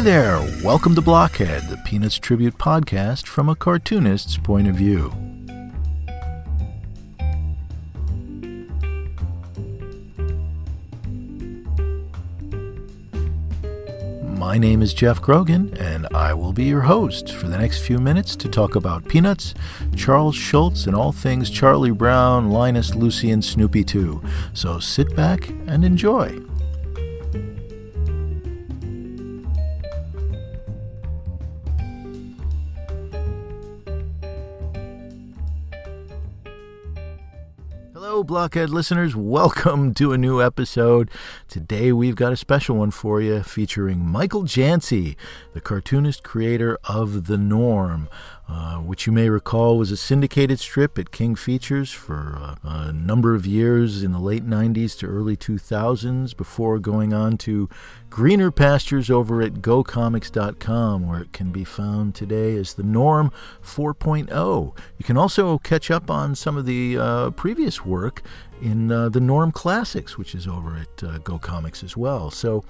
Hey there, welcome to Blockhead, the Peanuts Tribute podcast from a cartoonist's point of view. My name is Jeff Grogan, and I will be your host for the next few minutes to talk about Peanuts, Charles Schulz, and all things Charlie Brown, Linus, Lucy, and Snoopy too. So sit back and enjoy. Blockhead listeners. Welcome to a new episode. Today we've got a special one for you featuring Michael Jantze, the cartoonist creator of The Norm, uh, which you may recall was a syndicated strip at King Features for uh, a number of years in the late 90s to early 2000s before going on to greener pastures over at GoComics.com, where it can be found today as The Norm 4.0. You can also catch up on some of the uh, previous work in uh, the Norm Classics, which is over at uh, as well. So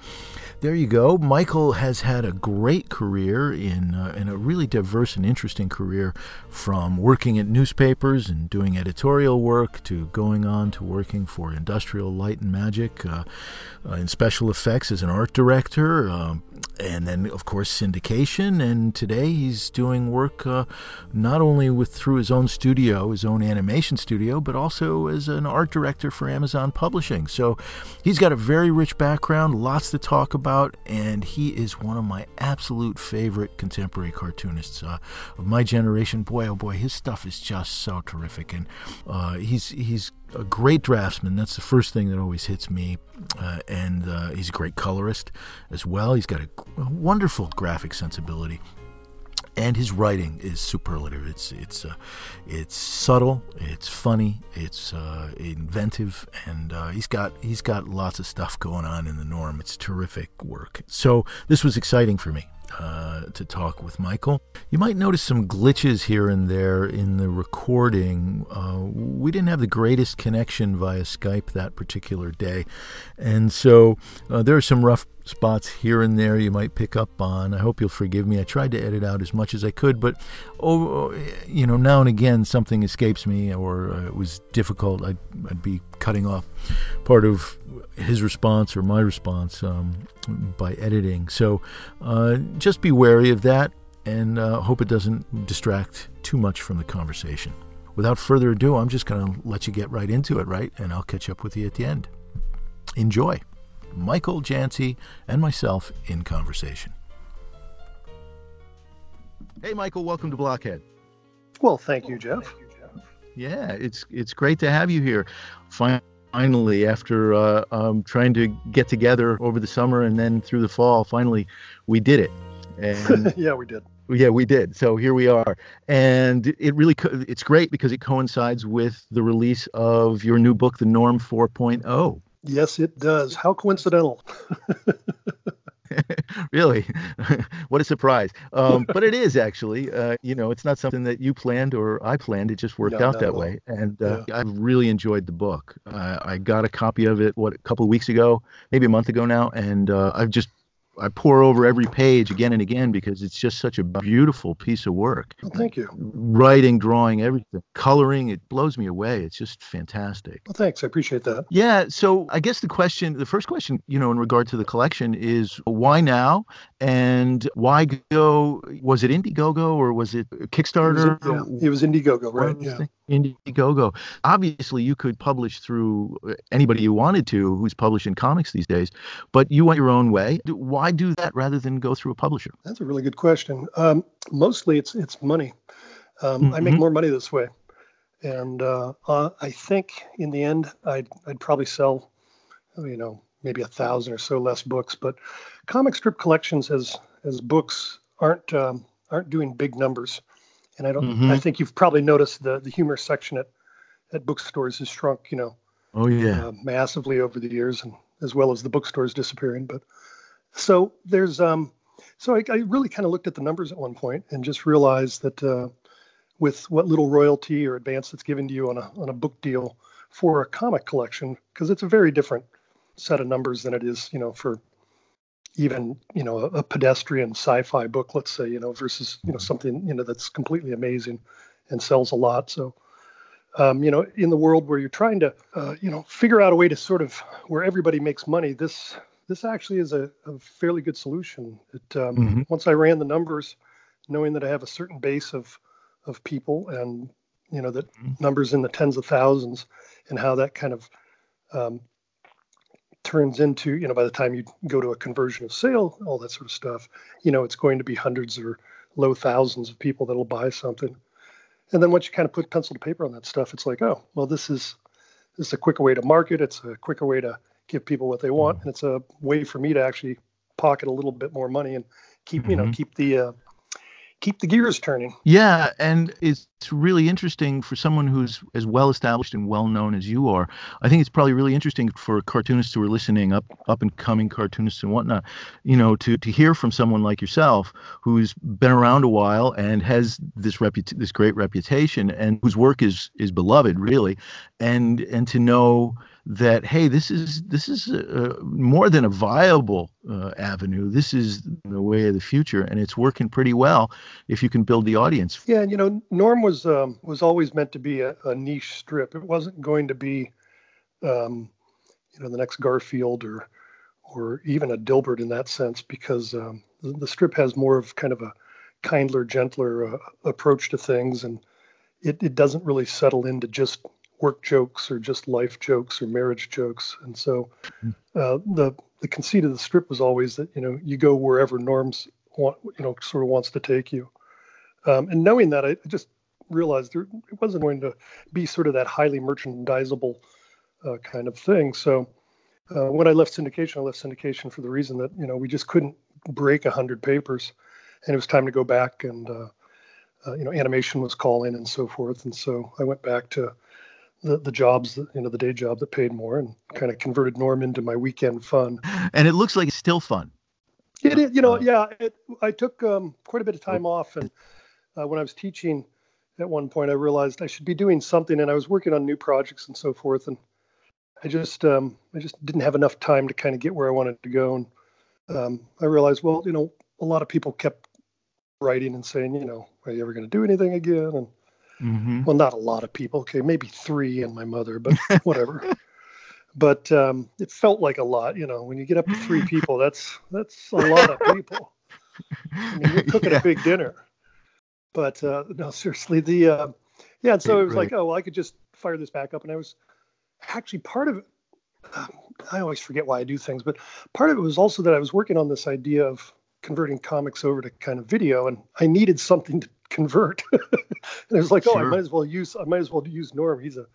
there you go. Michael has had a great career in, uh, in a really diverse and interesting career from working at newspapers and doing editorial work to going on to working for Industrial Light and Magic uh, uh, in special effects as an art director. Um, and then of course syndication. And today he's doing work uh, not only with through his own studio his own animation studio but also as an art director for amazon publishing. So he's got a very rich background lots to talk about and he is one of my absolute favorite contemporary cartoonists uh, of my generation. Boy oh boy his stuff is just so terrific. And uh, he's he's a great draftsman. That's the first thing that always hits me. Uh, and uh, he's a great colorist as well. He's got a, a, wonderful graphic sensibility. And his writing is superlative. It's it's uh, it's subtle. It's funny. It's uh, inventive, and uh, he's got he's got lots of stuff going on in the norm. It's terrific work. So this was exciting for me. Uh, to talk with Michael. You might notice some glitches here and there in the recording. Uh, we didn't have the greatest connection via Skype that particular day, and so uh, there are some rough spots here and there you might pick up on. I hope you'll forgive me. I tried to edit out as much as I could, but oh, you know, now and again something escapes me, or uh, it was difficult. I'd, I'd be cutting off part of his response or my response um, by editing. So uh, just be wary of that and uh, hope it doesn't distract too much from the conversation. Without further ado, I'm just going to let you get right into it, right? And I'll catch up with you at the end. Enjoy. Michael Jantze and myself in conversation. Hey, Michael, welcome to Blockhead. Well, thank you, Jeff. Yeah, it's it's great to have you here. Finally finally, after uh, um, trying to get together over the summer and then through the fall, finally we did it. And yeah, we did. Yeah, we did. So here we are, and it really co- it's great because it coincides with the release of your new book, The Norm 4.0. Yes, it does. How coincidental. really? What a surprise. Um, but it is actually. Uh, you know it's not something that you planned or i planned. It just worked no, out that way. And uh, yeah. i've really enjoyed the book. Uh, i got a copy of it what a couple of weeks ago maybe a month ago now. And uh, i've just I pore over every page again and again because it's just such a beautiful piece of work. Well, thank you. Writing, drawing, everything, coloring, it blows me away. It's just fantastic. Well, thanks. I appreciate that. Yeah. So I guess the question, the first question, you know, in regard to the collection is why now and why go? Was it Indiegogo or was it Kickstarter? It was, yeah, it was Indiegogo, right? Yeah. Indiegogo. Obviously, you could publish through anybody you wanted to who's publishing comics these days, but you went your own way. Why do that rather than go through a publisher? That's a really good question. Um, mostly, it's it's money. Um, mm-hmm. I make more money this way, and uh, uh, I think in the end, I'd I'd probably sell, you know, maybe a thousand or so less books. But comic strip collections as as books aren't um, aren't doing big numbers. And I don't. Mm-hmm. I think you've probably noticed the the humor section at at bookstores has shrunk. You know. Oh yeah. Uh, massively over the years, and as well as the bookstores disappearing. But so there's um, so I, I really kind of looked at the numbers at one point and just realized that uh, with what little royalty or advance that's given to you on a on a book deal for a comic collection, because it's a very different set of numbers than it is, you know, for even you know a, pedestrian sci-fi book, let's say, you know, versus you know something you know that's completely amazing and sells a lot. So. Um, you know, in the world where you're trying to, uh, you know, figure out a way to sort of where everybody makes money, this this actually is a, a fairly good solution. It, um, mm-hmm. Once I ran the numbers, knowing that I have a certain base of of people and you know that mm-hmm. numbers in the tens of thousands, and how that kind of um, turns into you know by the time you go to a conversion of sale all that sort of stuff you know it's going to be hundreds or low thousands of people that'll buy something and then once you kind of put pencil to paper on that stuff it's like oh well this is this is a quicker way to market it's a quicker way to give people what they want and it's a way for me to actually pocket a little bit more money and keep mm-hmm. you know mm-hmm. keep the uh, keep the gears turning. Yeah, and it's really interesting for someone who's as well established and well known as you are. I think it's probably really interesting for cartoonists who are listening, up up and coming cartoonists and whatnot, you know, to to hear from someone like yourself who's been around a while and has this reput this great reputation and whose work is is beloved really, and and to know that hey this is this is uh, more than a viable uh, avenue. This is the way of the future and it's working pretty well if you can build the audience. Yeah you know norm was um, was always meant to be a, a, niche strip. It wasn't going to be um, you know the next garfield or or even a dilbert in that sense because um, the, the, strip has more of kind of a kindler gentler uh, approach to things and it, it doesn't really settle into just work jokes or just life jokes or marriage jokes. And so mm-hmm. uh, the the conceit of the strip was always that you know you go wherever norms want you know sort of wants to take you. Um, and knowing that, I just realized there it wasn't going to be sort of that highly merchandisable uh, kind of thing. So uh, when I left syndication, I left syndication for the reason that you know we just couldn't break a hundred papers, and it was time to go back and. Uh, uh, you know, animation was calling and so forth, and so I went back to the, the jobs, that, you know, the day job that paid more and kind of converted Norm into my weekend fun. And it looks like it's still fun. It is, you know, uh, yeah. It, I took um, quite a bit of time off, and uh, when I was teaching, at one point I realized I should be doing something, and I was working on new projects and so forth, and I just um, I just didn't have enough time to kind of get where I wanted to go, and um, I realized, well, you know, a lot of people kept writing and saying, you know, are you ever going to do anything again? And Mm-hmm. Well, not a lot of people. Okay, maybe three and my mother, but whatever. but um, it felt like a lot. You know, when you get up to three people, that's that's a lot of people. I mean, you're cooking yeah. a big dinner. But uh, no, seriously, the uh, yeah. And so it was like, oh, well, I could just fire this back up, and I was actually part of it. I always forget why I do things, but part of it was also that I was working on this idea of converting comics over to kind of video, and I needed something to convert. and it was like, sure. oh, I might as well use I might as well use Norm. He's a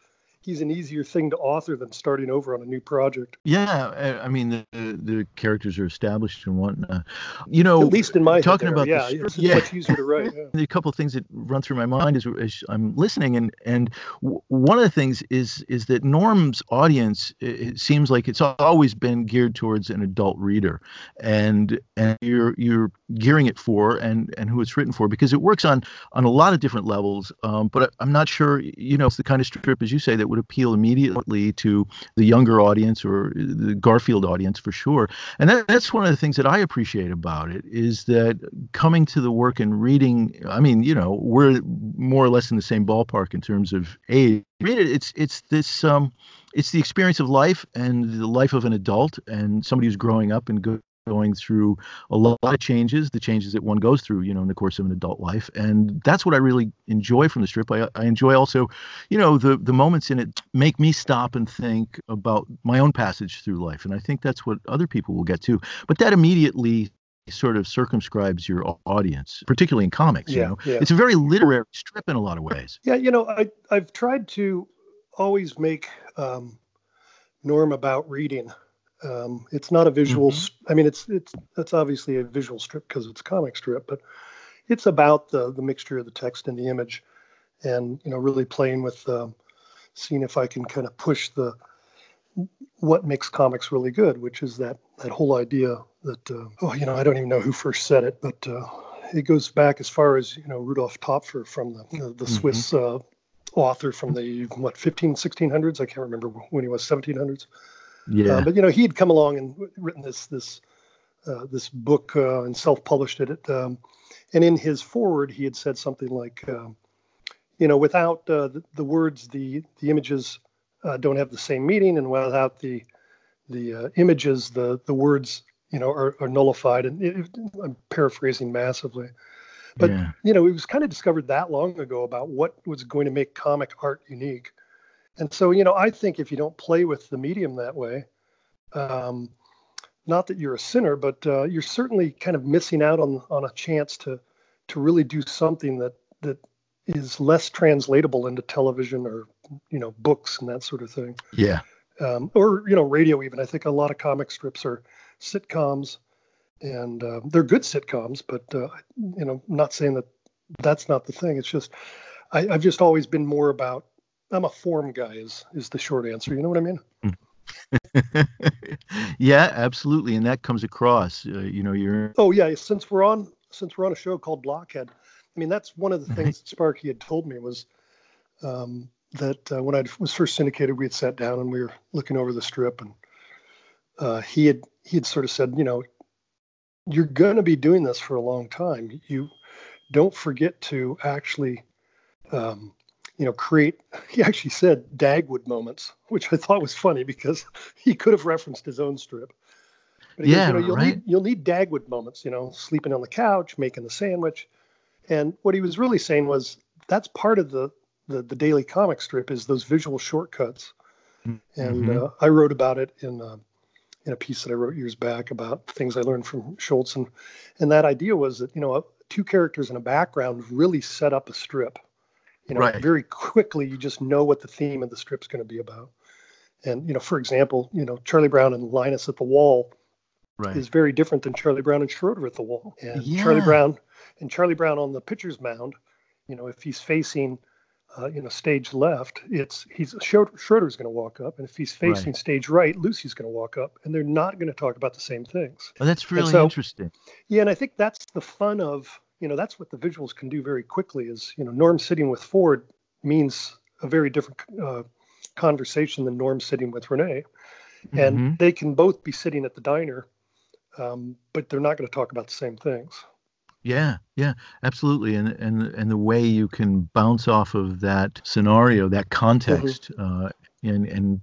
he's an easier thing to author than starting over on a new project. Yeah, I mean the the characters are established and whatnot. You know, at least in my talking about yeah, the, it's yeah. much easier to write. Yeah. a couple of things that run through my mind as, as I'm listening, and and one of the things is is that Norm's audience it seems like it's always been geared towards an adult reader, and and you're you're gearing it for and and who it's written for because it works on on a lot of different levels. Um, but I'm not sure, you know, it's the kind of strip as you say that would appeal immediately to the younger audience or the Garfield audience for sure. And that, that's one of the things that I appreciate about it is that coming to the work and reading. I mean, you know, we're more or less in the same ballpark in terms of age. Read it. It's it's this um, it's the experience of life and the life of an adult and somebody who's growing up and go, going through a lot of changes, the changes that one goes through, you know, in the course of an adult life. And that's what I really enjoy from the strip. I, I enjoy also, you know, the, the moments in it make me stop and think about my own passage through life. And I think that's what other people will get to. But that immediately sort of circumscribes your audience, particularly in comics. Yeah, you know, yeah. it's a very literary strip in a lot of ways. Yeah, you know, I I've tried to always make um, Norm about reading. Um, it's not a visual. Mm-hmm. I mean, it's it's it's obviously a visual strip because it's a comic strip, but it's about the the mixture of the text and the image, and you know, really playing with um, seeing if I can kind of push the what makes comics really good, which is that that whole idea that uh, oh, you know, I don't even know who first said it, but uh, it goes back as far as you know Rodolphe Töpffer from the the, the mm-hmm. Swiss uh, author from the what 15 1600s. I can't remember when he was 1700s yeah. Uh, but you know, he'd come along and written this this uh, this book uh, and self-published it. Um, and in his foreword, he had said something like, um, you know, without uh, the, the, words, the the images uh, don't have the same meaning, and without the the uh, images, the the words, you know, are, are nullified. And it, I'm paraphrasing massively, but yeah. you know, it was kind of discovered that long ago about what was going to make comic art unique. And so, you know, I think if you don't play with the medium that way, um, not that you're a sinner, but uh, you're certainly kind of missing out on on a chance to to really do something that that is less translatable into television or you know books and that sort of thing. Yeah. Um, or you know radio even. I think a lot of comic strips are sitcoms, and uh, they're good sitcoms. But uh, you know, I'm not saying that that's not the thing. It's just I, I've just always been more about. I'm a form guy. Is is the short answer? You know what I mean? Mm. yeah, absolutely, and that comes across. Uh, you know, you're. Oh yeah, since we're on since we're on a show called Blockhead, I mean that's one of the things that Sparky had told me was um, that uh, when I was first syndicated, we had sat down and we were looking over the strip, and uh, he had he had sort of said, you know, you're going to be doing this for a long time. You don't forget to actually um, you know, create. He actually said Dagwood moments, which I thought was funny because he could have referenced his own strip. But yeah, you know, you'll right. need you'll need Dagwood moments. You know, sleeping on the couch, making the sandwich, and what he was really saying was that's part of the the, the daily comic strip is those visual shortcuts. Mm-hmm. And uh, I wrote about it in uh, in a piece that I wrote years back about things I learned from Schulz, and and that idea was that you know two characters in a background really set up a strip you know, right. very quickly you just know what the theme of the strip's going to be about. And you know, for example, you know, Charlie Brown and Linus at the wall right. is very different than Charlie Brown and Schroeder at the wall. And yeah. Charlie Brown and Charlie Brown on the pitcher's mound, you know, if he's facing uh, you know, stage left, it's he's Schroeder's going to walk up, and if he's facing right. stage right, Lucy's going to walk up, and they're not going to talk about the same things. Well, that's really so, interesting. Yeah, and I think that's the fun of you know that's what the visuals can do very quickly is you know norm sitting with ford means a very different uh, conversation than norm sitting with renee and mm-hmm. they can both be sitting at the diner um, but they're not going to talk about the same things yeah yeah absolutely and and and the way you can bounce off of that scenario that context mm-hmm. uh, and and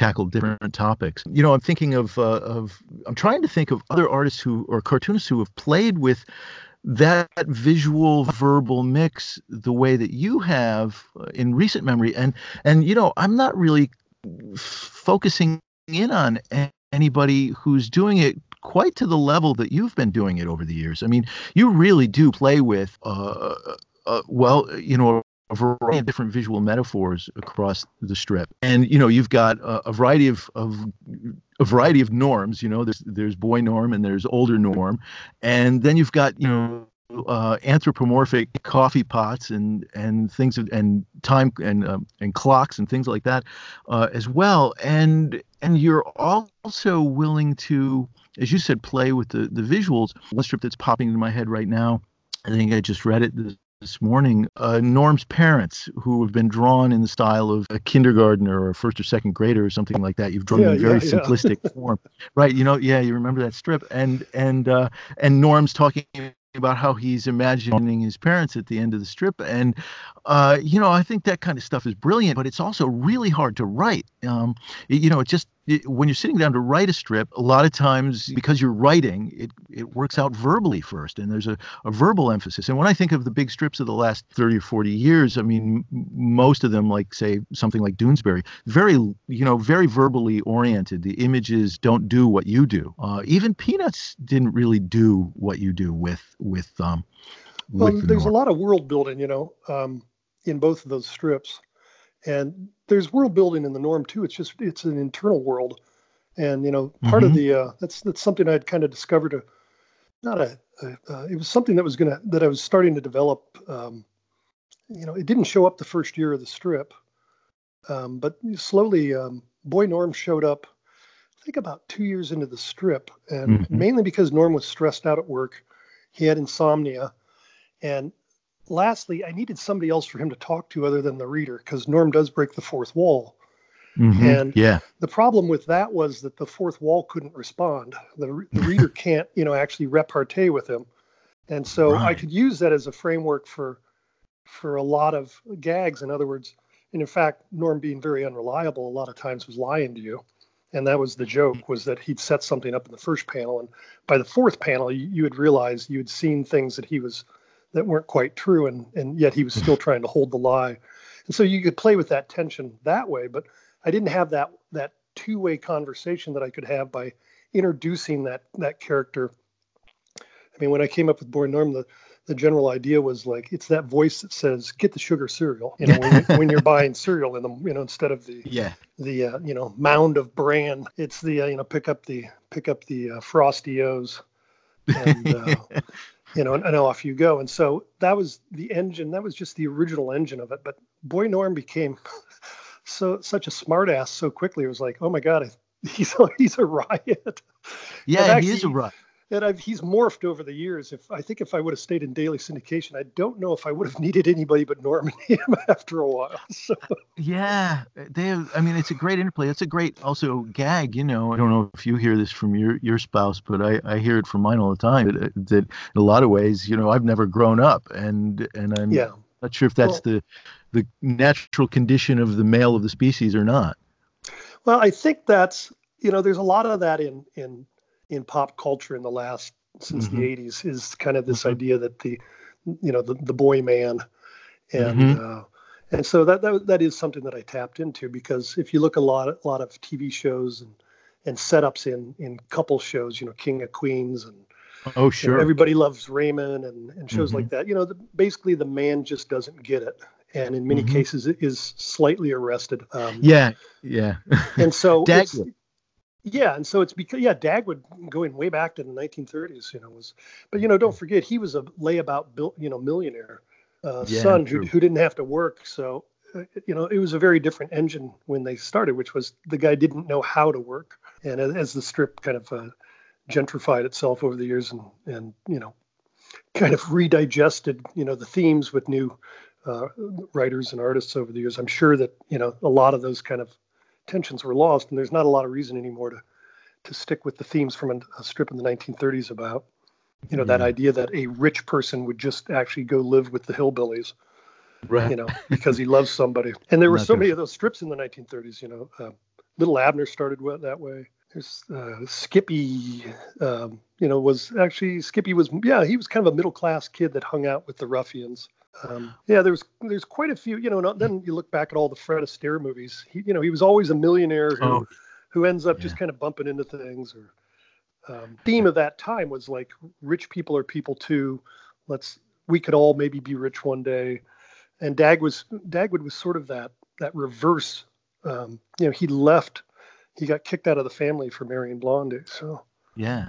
tackle different topics. You know, I'm thinking of uh, of I'm trying to think of other artists who or cartoonists who have played with that visual verbal mix the way that you have uh, in recent memory and and you know i'm not really focusing in on anybody who's doing it quite to the level that you've been doing it over the years i mean you really do play with uh, uh, well you know a variety of different visual metaphors across the strip. And you know, you've got a, a, variety of, of a variety of norms. You know, there's there's boy norm and there's older norm, and then you've got you know uh, anthropomorphic coffee pots and and things and time and um, and clocks and things like that uh, as well. And and you're also willing to, as you said, play with the the visuals. One strip that's popping into my head right now. I think I just read it this morning uh, Norm's parents, who have been drawn in the style of a kindergartner or a first or second grader or something like that. You've drawn yeah, in very yeah, simplistic yeah. form, right? You know, yeah, you remember that strip, and and uh, and Norm's talking about how he's imagining his parents at the end of the strip and uh, you know i think that kind of stuff is brilliant but it's also really hard to write um, you know it just when you're sitting down to write a strip a lot of times because you're writing it, it works out verbally first and there's a, a verbal emphasis. And when i think of the big strips of the last 30 or 40 years i mean most of them like say something like doonesbury very you know very verbally oriented. The images don't do what you do. Uh, even peanuts didn't really do what you do with with um well with there's a lot of world building you know um, in both of those strips and there's world building in the norm too it's just it's an internal world and you know part mm-hmm. of the uh, that's that's something i'd kind of discovered a not a, a uh, it was something that was gonna that i was starting to develop um, you know it didn't show up the first year of the strip um, but slowly um, boy norm showed up i think about two years into the strip and mm-hmm. mainly because norm was stressed out at work he had insomnia. And lastly, I needed somebody else for him to talk to other than the reader because Norm does break the fourth wall. Mm-hmm. And yeah, the problem with that was that the fourth wall couldn't respond. The, the reader can't, you know, actually repartee with him. And so Right. I could use that as a framework for for a lot of gags. In other words, and in fact, Norm being very unreliable a lot of times was lying to you. And that was the joke was that he'd set something up in the first panel, and by the fourth panel, you, you would realize you had seen things that he was that weren't quite true, and and yet he was still trying to hold the lie. And so you could play with that tension that way. But I didn't have that that two way conversation that I could have by introducing that that character. I mean, when I came up with Boy Norm, the the general idea was like it's that voice that says get the sugar cereal you know when, when you're buying cereal in the you know instead of the yeah, the uh, you know mound of bran it's the uh, you know pick up the pick up the uh, frosty o's and uh, you know and, and off you go. And so that was the engine that was just the original engine of it. But boy norm became so such a smartass so quickly. It was like oh my god he's a, he's a riot. Yeah, And he is a actually- and I've, he's morphed over the years. If I think if I would have stayed in daily syndication, I don't know if I would have needed anybody but Norm and him after a while. So Yeah, they. I mean, it's a great interplay. It's a great also gag. You know, I don't know if you hear this from your your spouse, but I I hear it from mine all the time. That, uh, that in a lot of ways, you know, I've never grown up, and and I'm yeah, not sure if that's the the natural condition of the male of the species or not. well, I think that's you know there's a lot of that in in in pop culture in the last since Mhm. the 80s is kind of this Mhm. idea that the you know the, the boy man and Mhm. uh, and so that, that that is something that I tapped into because if you look a lot a lot of TV shows and and setups in in couple shows, you know, King of Queens and Oh, sure. everybody loves Raymond and, and shows Mhm. like that. You know, the, basically the man just doesn't get it, and in many Mhm. cases it is slightly arrested. Um, yeah, yeah. and so it's. Yeah, and so it's because yeah, Dagwood going way back to the 1930s, you know, was, but you know, don't forget he was a layabout, bil- you know, millionaire uh, Yeah, son who who didn't have to work. So uh, you know, it was a very different engine when they started, which was the guy didn't know how to work, and as, as the strip kind of uh, gentrified itself over the years and and you know, kind of redigested, you know, the themes with new uh, writers and artists over the years. I'm sure that you know a lot of those kind of tensions were lost, and there's not a lot of reason anymore to to stick with the themes from a, a strip in the 1930s about you know that idea that a rich person would just actually go live with the hillbillies, Right. you know, because he loves somebody. And there were so many of those strips in the 1930s. You know, uh, Little Abner started with, that way. There's uh, Skippy. Um, you know, was actually Skippy was yeah he was kind of a middle class kid that hung out with the ruffians. Um, yeah, there was there's quite a few. You know, and then you look back at all the Fred Astaire movies. He, you know, he was always a millionaire who Oh, who ends up Yeah. just kind of bumping into things or um, theme of that time was like rich people are people too let's we could all maybe be rich one day and dag was dagwood was sort of that that reverse um, you know he left he got kicked out of the family for marrying blondie so yeah.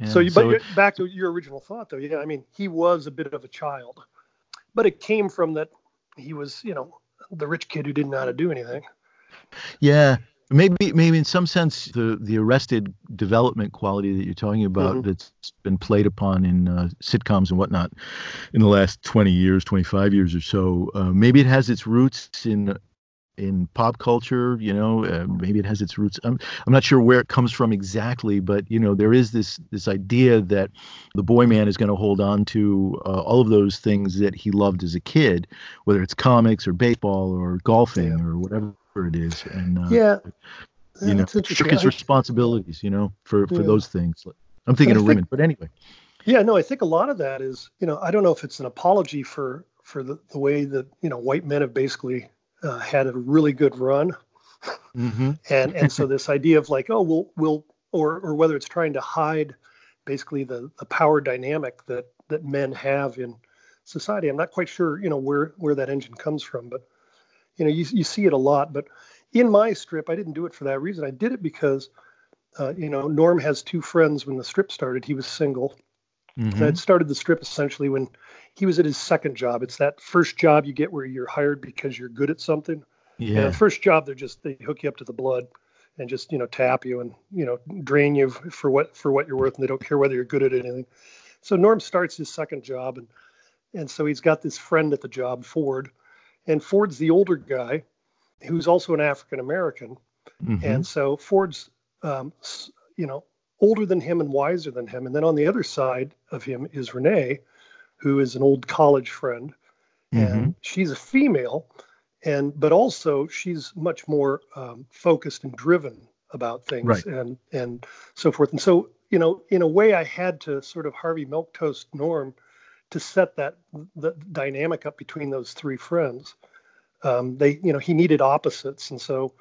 yeah. so you but it- back to your original thought though yeah i mean he was a bit of a child but it came from that he was you know the rich kid who didn't know how to do anything Yeah, maybe maybe in some sense the the arrested development quality that you're talking about Mhm. that's been played upon in uh, sitcoms and whatnot in the last 20 years, 25 years or so. Uh, maybe it has its roots in in pop culture. You know, uh, maybe it has its roots. I'm I'm not sure where it comes from exactly, but you know, there is this this idea that the boy man is going to hold on to uh, all of those things that he loved as a kid, whether it's comics or baseball or golfing Yeah. or whatever it is, and uh, yeah you know, It's interesting. shook his responsibilities, you know, for for Yeah. those things. I'm thinking of think- Raymond, but anyway. Yeah, no, I think a lot of that is, you know, I don't know if it's an apology for for the, the way that you know white men have basically uh, had a really good run, Mm-hmm. and and so this idea of like, oh, we'll we'll or or whether it's trying to hide basically the the power dynamic that that men have in society. I'm not quite sure, you know, where where that engine comes from, but you know, you you see it a lot. But in my strip, I didn't do it for that reason. I did it because. Uh, you know, Norm has two friends when the strip started. He was single, Mm-hmm. I'd started the strip essentially when he was at his second job. It's that first job you get where you're hired because you're good at something. Yeah. first job, they're just they hook you up to the blood and just you know tap you and you know drain you for what for what you're worth, and they don't care whether you're good at anything. So Norm starts his second job, and and so he's got this friend at the job, Ford, and Ford's the older guy, who's also an African American, Mhm. and so Ford's, um, you know, older than him and wiser than him. And then on the other side of him is Renee, who is an old college friend, Mm-hmm. and she's a female, and but also she's much more um, focused and driven about things Right. and and so forth. And so you know, in a way, I had to sort of Harvey Milquetoast Norm to set that the dynamic up between those three friends. Um, they, you know, he needed opposites, and so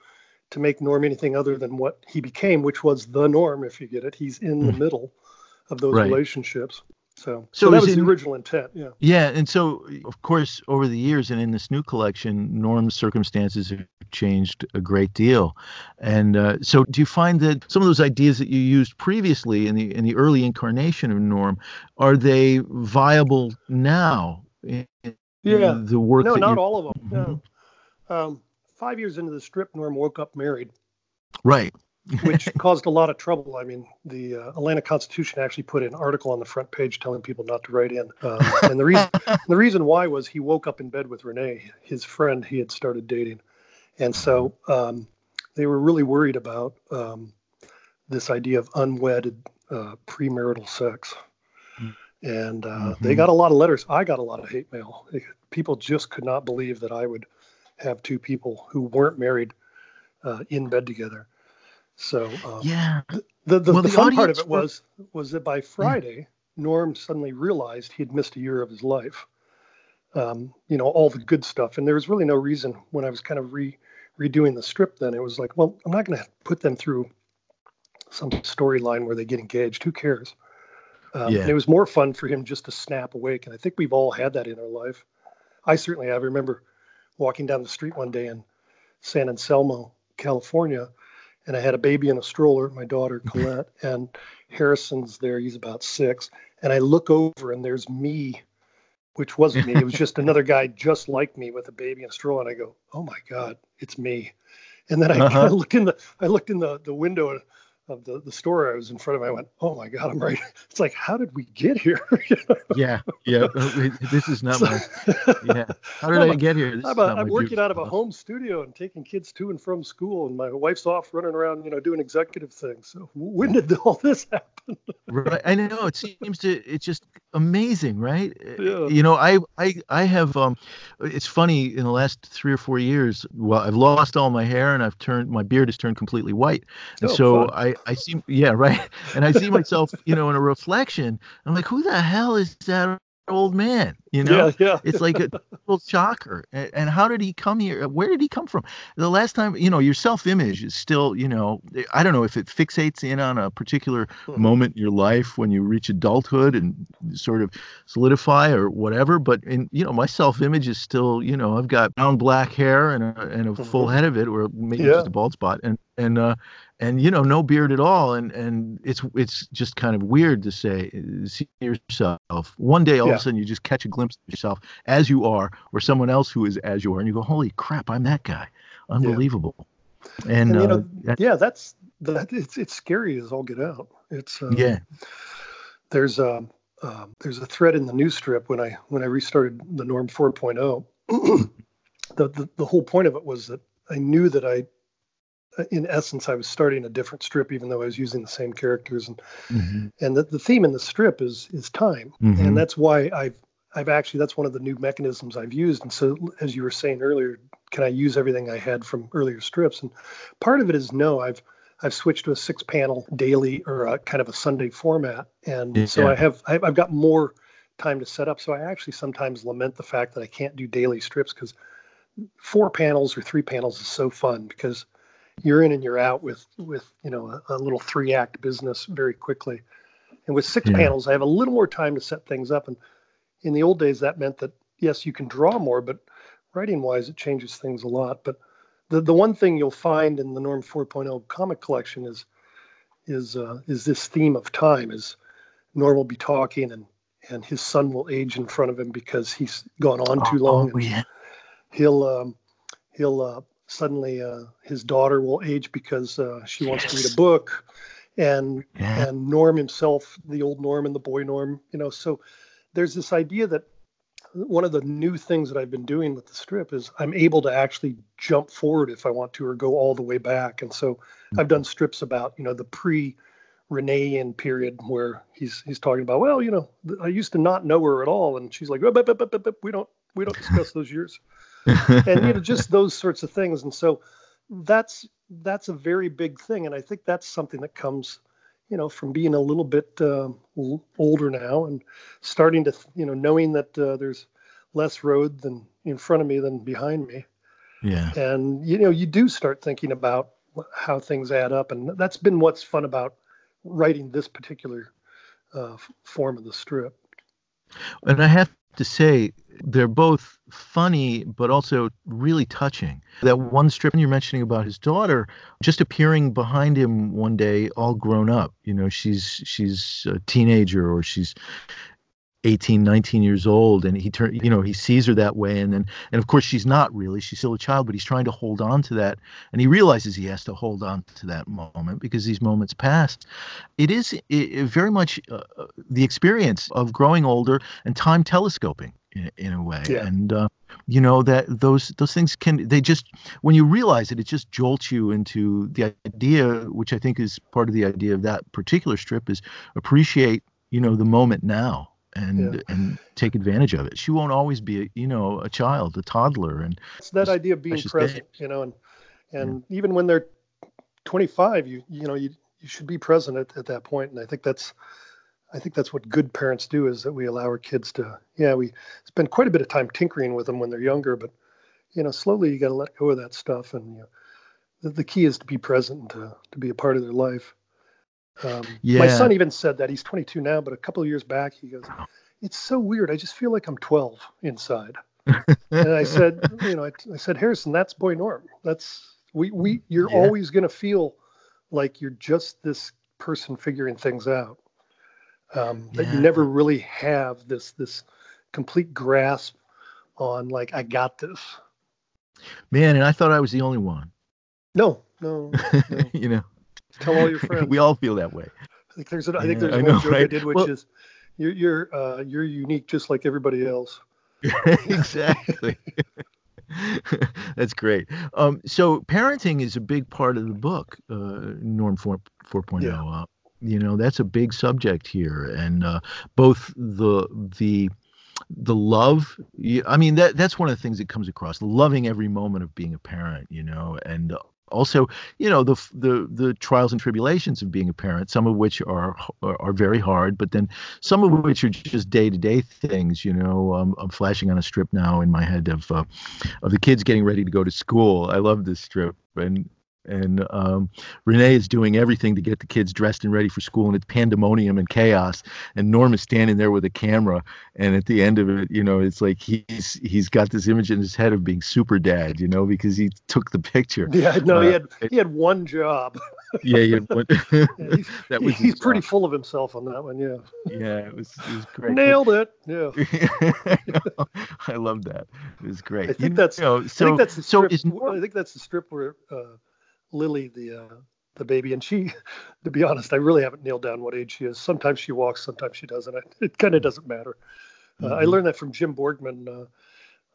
to make Norm anything other than what he became, which was the norm, if you get it, he's in the middle of those Right. relationships. So, So so, that was it- the original intent. Yeah. Yeah, and so of course over the years and in this new collection, Norm's circumstances have changed a great deal, and uh, so do you find that some of those ideas that you used previously in the in the early incarnation of Norm are they viable now? In, in Yeah. the work. No, not all of them. No. Um, five years into the strip, Norm woke up married, Right. Which caused a lot of trouble. I mean, the uh, Atlanta Constitution actually put an article on the front page telling people not to write in. Um, and the reason the reason why was he woke up in bed with Renee, his friend he had started dating, and so um, they were really worried about um, this idea of unwedded uh, premarital sex. And uh, they Mhm. got a lot of letters. I got a lot of hate mail. People just could not believe that I would have two people who weren't married uh, in bed together. So um, Yeah. the the, Well, the, the fun part of it was was that by Friday, Norm suddenly realized he had missed a year of his life. Um, you know, all the good stuff, and there was really no reason when I was kind of re redoing the strip. Then it was like, well, I'm not going to put them through some storyline where they get engaged. Who cares? Um, Yeah. it was more fun for him just to snap awake, and I think we've all had that in our life. I certainly have. I remember walking down the street one day in San Anselmo, California, and I had a baby in a stroller, my daughter Colette, and Harrison's there. He's about six, and I look over and there's me, which wasn't me. It was just another guy just like me with a baby in a stroller, and I go, "Oh my God, it's me!" And then I, Uh-huh. I look in the I looked in the the window of the the store I was in front of. I went, "Oh my God, I'm right." It's like, how did we get here? Yeah. Yeah. Uh, this is not So- my. Yeah. How did I'm I get here? This I'm, a, I'm working out of a home studio and taking kids to and from school, and my wife's off running around, you know, doing executive things. So when did all this happen? right i know it seems to it's just amazing right Uh, Yeah. you know i i i have um it's funny in the last three or four years well i've lost all my hair and i've turned my beard has turned completely white and Oh, so fun. i i see yeah right and i see myself you know in a reflection i'm like who the hell is that old man you know yeah, yeah. it's like a total shocker. A- And how did he come here? Where did he come from? The last time, you know, your self-image is still, you know, I don't know if it fixates in on a particular Mhm. moment in your life when you reach adulthood and sort of solidify or whatever. But in, you know, my self-image is still, you know, I've got brown black hair and a, and a full Mhm. head of it, or maybe Yeah. just a bald spot, and and uh, and you know, no beard at all. And and it's it's just kind of weird to say see yourself one day all of a sudden you just catch a glimpse of yourself as you are or someone else who is as you are and you go holy crap i'm that guy unbelievable and, And, you uh, know, that- yeah, that's that. It's it's scary as all get out. It's um, yeah There's a um, there's a thread in the news strip when I when I restarted the Norm 4.0. the, the the whole point of it was that I knew that I, in essence, I was starting a different strip, even though I was using the same characters and Mhm. and the, the theme in the strip is is time Mhm. and that's why i've i've actually that's one of the new mechanisms i've used and so as you were saying earlier can i use everything i had from earlier strips and part of it is no i've i've switched to a six panel daily or a kind of a sunday format and so Yeah. i have I've, I've got more time to set up so i actually sometimes lament the fact that i can't do daily strips because four panels or three panels is so fun because you're in and you're out with with you know a, a little three act business very quickly. And with six Yeah. panels i have a little more time to set things up. And in the old days that meant that yes you can draw more but writing wise it changes things a lot. But the, the one thing you'll find in the norm 4.0 comic collection is is uh, is this theme of time is norm will be talking and and his son will age in front of him because he's gone on too long oh, yeah. He'll um, he'll uh, suddenly uh, his daughter will age because uh, she wants to read a book. And yeah. and norm himself the old norm and the boy norm you know so there's this idea that one of the new things that I've been doing with the strip is I'm able to actually jump forward if I want to or go all the way back. And so I've done strips about, you know, the pre Reneean period where he's he's talking about, well, you know, I used to not know her at all, and she's like, we don't we don't discuss those years, and you know, just those sorts of things. And so that's that's a very big thing, and I think that's something that comes you know, from being a little bit uh, older now and starting to, you know, knowing that uh, there's less road than in front of me than behind me. Yeah. And you know, you do start thinking about how things add up, and that's been what's fun about writing this particular uh, form of the strip. And I have to say, they're both funny but also really touching. That one strip you're mentioning about his daughter just appearing behind him one day all grown up. You know, she's she's a teenager or she's 18 19 years old and he turn you know he sees her that way and then and of course she's not really she's still a child but he's trying to hold on to that and he realizes he has to hold on to that moment because these moments pass it is it, very much uh, uh, the experience of growing older and time telescoping in, in a way yeah. and uh, you know that those those things can they just when you realize it it just jolts you into the idea which i think is part of the idea of that particular strip is appreciate you know the moment now and yeah. and take advantage of it. She won't always be, a, you know, a child, a toddler, and it's that idea of being present, you know, and and yeah. even when they're 25, you you know you you should be present at, at that point, and I think that's I think that's what good parents do is that we allow our kids to yeah we spend quite a bit of time tinkering with them when they're younger, but you know slowly you got to let go of that stuff, and you know, the, the key is to be present and to to be a part of their life. Um, yeah. My son even said that he's 22 now, but a couple of years back he goes, "It's so weird. I just feel like I'm 12 inside." and I said, you know, I, I, said, Harrison, that's boy norm. That's we we you're yeah. always going to feel like you're just this person figuring things out. Um, yeah. That you never really have this this complete grasp on like I got this. Man, and I thought I was the only one. No, no, no. you know. Tell all your friends. we all feel that way. I think there's a, I think there's one know, joke right? I did, which well, is you're you're uh, you're unique just like everybody else. exactly. That's great. Um, so parenting is a big part of the book, uh, Norm 4, 4.0. Yeah. Uh, you know, that's a big subject here, and uh, both the the the love i mean that that's one of the things that comes across loving every moment of being a parent you know and also you know the the the trials and tribulations of being a parent some of which are are very hard but then some of which are just day-to-day things you know um, i'm flashing on a strip now in my head of uh, of the kids getting ready to go to school. I love this strip. And and um, Renee is doing everything to get the kids dressed and ready for school, and it's pandemonium and chaos. And Norm is standing there with a camera, and at the end of it, you know, it's like he's he's got this image in his head of being super dad, you know, because he took the picture. Yeah, no, uh, he had he had one job. yeah, he had one. that was he's pretty full of himself on that one. Yeah. Yeah, it was it was great. Nailed it. Yeah. I love that. It was great. I think you that's know, so, I think that's the strip, so I think that's the strip where. Uh, Lily, the uh, the baby, and she, to be honest, I really haven't nailed down what age she is. Sometimes she walks, sometimes she doesn't. It kind of doesn't matter. Uh, mm-hmm. I learned that from Jim Borgman uh,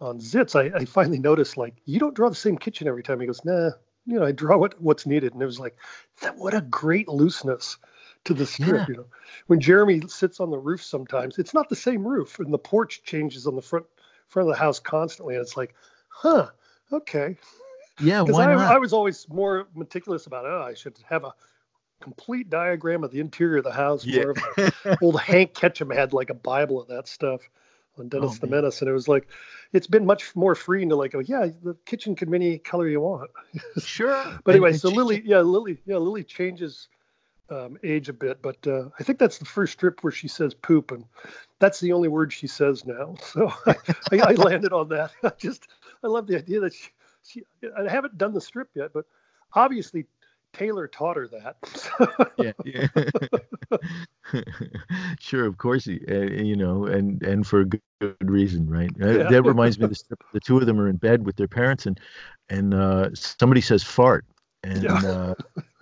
on Zits. I, I, finally noticed like you don't draw the same kitchen every time. He goes, nah, you know, I draw what what's needed, and it was like, that, what a great looseness to the strip. Yeah. You know, when Jeremy sits on the roof, sometimes it's not the same roof, and the porch changes on the front front of the house constantly, and it's like, huh, okay. Yeah, why I, not? I was always more meticulous about it. Oh, I should have a complete diagram of the interior of the house. Yeah. Where old Hank Ketcham had like a Bible of that stuff on Dennis oh, the man. Menace, and it was like it's been much more freeing to like, oh yeah, the kitchen can be any color you want. sure. But anyway, and, so Lily, yeah, Lily, yeah, Lily changes um, age a bit, but uh, I think that's the first strip where she says poop, and that's the only word she says now. So I, I, landed on that. I just I love the idea that she, she, I haven't done the strip yet, but obviously Taylor taught her that. yeah, yeah. sure, of course, uh, you know, and and for good, good reason, right? Uh, yeah. That reminds me of the strip. The two of them are in bed with their parents, and and uh, somebody says fart, and yeah. uh,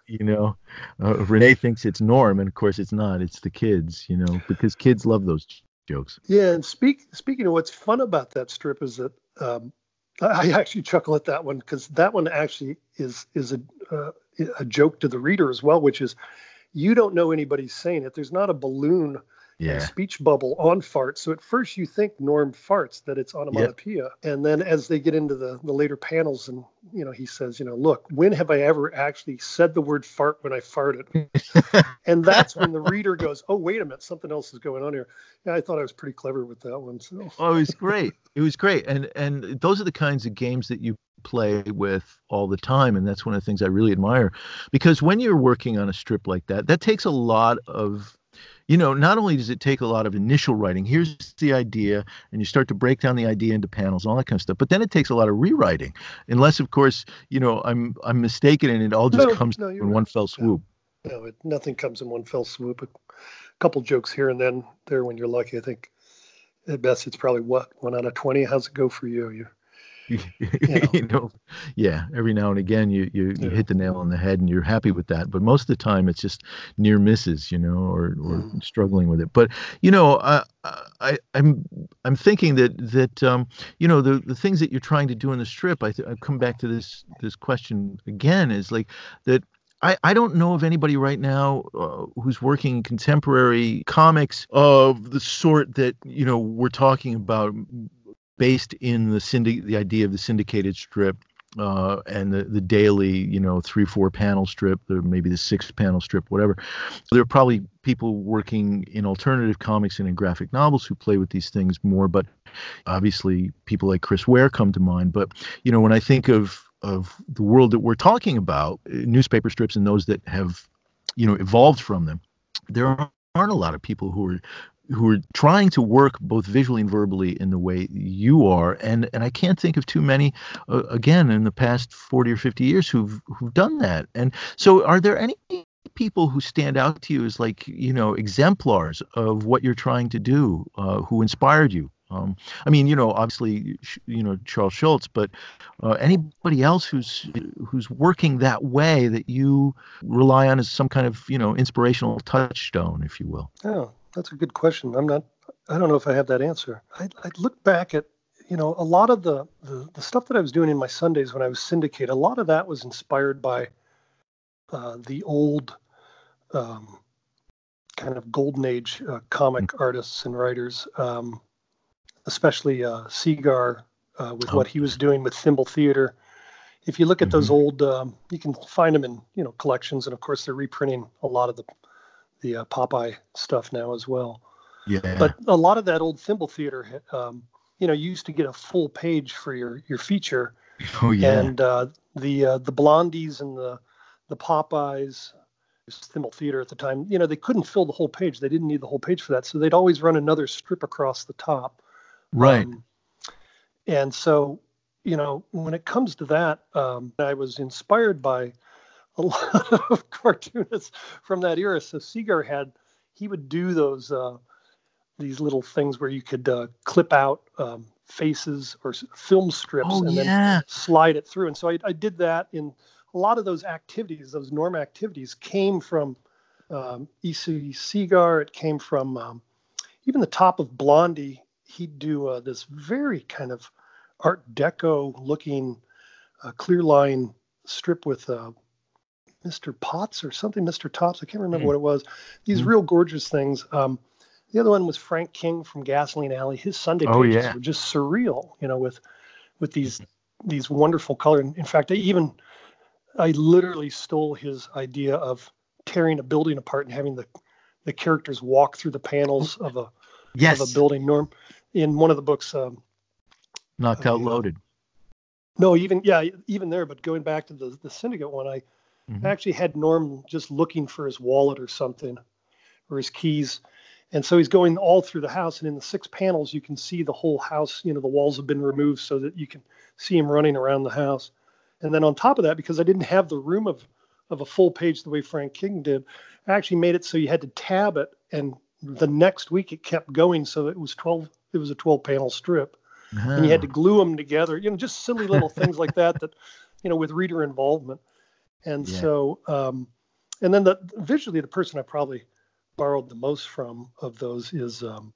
you know, uh, Renee thinks it's Norm, and of course it's not. It's the kids, you know, because kids love those jokes. Yeah, and speak speaking of what's fun about that strip is that um, I actually chuckle at that one because that one actually is is a uh, a joke to the reader as well, which is you don't know anybody's saying it. There's not a balloon yeah. speech bubble on farts. So at first you think Norm farts that it's onomatopoeia, yep. and then as they get into the the later panels, and you know he says, you know, look, when have I ever actually said the word fart when I farted? and that's when the reader goes, oh wait a minute, something else is going on here. Yeah, I thought I was pretty clever with that one. So. oh, it was great. It was great, and and those are the kinds of games that you play with all the time and that's one of the things i really admire because when you're working on a strip like that that takes a lot of you know, not only does it take a lot of initial writing, here's the idea, and you start to break down the idea into panels, all that kind of stuff. But then it takes a lot of rewriting, unless, of course, you know, I'm I'm mistaken, and it all just no, comes no, in right. one fell swoop. No, no it, nothing comes in one fell swoop. A couple jokes here and then there when you're lucky. I think at best it's probably what one out of twenty. How's it go for you? You you, know. you know, yeah, every now and again you, you, you hit the nail on the head and you're happy with that. But most of the time it's just near misses, you know, or, or mm. struggling with it. But, you know, I, I, I'm, I'm thinking that, that, um, you know, the, the things that you're trying to do in the strip, I, th- I come back to this, this question again is like that I, I don't know of anybody right now uh, who's working contemporary comics of the sort that you know we're talking about based in the syndic the idea of the syndicated strip uh, and the, the daily, you know, three, four panel strip, or maybe the six panel strip, whatever. There are probably people working in alternative comics and in graphic novels who play with these things more, but obviously people like Chris Ware come to mind. But, you know, when I think of, of the world that we're talking about, newspaper strips and those that have, you know, evolved from them, there aren't a lot of people who are who are trying to work both visually and verbally in the way you are. And and I can't think of too many uh, again in the past 40 or 50 years who've who've done that. And so are there any people who stand out to you as like you know exemplars of what you're trying to do uh, who inspired you? Um, I mean, you know, obviously, you know Charles Schulz, but uh, anybody else who's who's working that way that you rely on as some kind of you know inspirational touchstone, if you will. Oh, that's a good question. I'm not. I don't know if I have that answer. I, I look back at you know a lot of the, the, the stuff that I was doing in my Sundays when I was syndicate. A lot of that was inspired by uh, the old um, kind of golden age uh, comic mm-hmm. artists and writers, um, especially uh, Segar uh, with oh. what he was doing with Thimble Theater. If you look at mm-hmm. those old, um, you can find them in you know collections, and of course they're reprinting a lot of the the uh, Popeye stuff now as well. Yeah. But a lot of that old thimble theater, um, you know, you used to get a full page for your your feature. Oh yeah. And uh, the uh, the Blondies and the the Popeyes, thimble theater at the time, you know, they couldn't fill the whole page. They didn't need the whole page for that, so they'd always run another strip across the top. Right. Um, and so, you know, when it comes to that, um, I was inspired by a lot of cartoonists from that era. So Segar had he would do those uh, these little things where you could uh, clip out um, faces or film strips oh, and yeah. then slide it through. And so I, I, did that in a lot of those activities. Those norm activities came from um, E.C. Segar. It came from um, even the top of Blondie. He'd do uh, this very kind of Art Deco looking uh, clear line strip with uh, Mr. Potts or something, Mr. Tops. I can't remember mm what it was. These mm real gorgeous things. Um, the other one was Frank King from Gasoline Alley. His Sunday oh, pages yeah. were just surreal, you know, with with these these wonderful colors. In fact, I even I literally stole his idea of tearing a building apart and having the the characters walk through the panels of a yes. of a building. Norm in one of the books. Um, Knocked out, uh, loaded. No, even yeah, even there. But going back to the the syndicate one, I Mm-hmm. I actually had Norm just looking for his wallet or something, or his keys. And so he's going all through the house, and in the six panels, you can see the whole house. You know, the walls have been removed so that you can see him running around the house. And then on top of that, because I didn't have the room of of a full page the way Frank King did, I actually made it so you had to tab it, and the next week it kept going, so it was 12. It was a 12 panel strip, and you had to glue them together. You know, just silly little things like that. That you know, with reader involvement. And yeah. so, um, and then the visually, the person I probably borrowed the most from of those is um,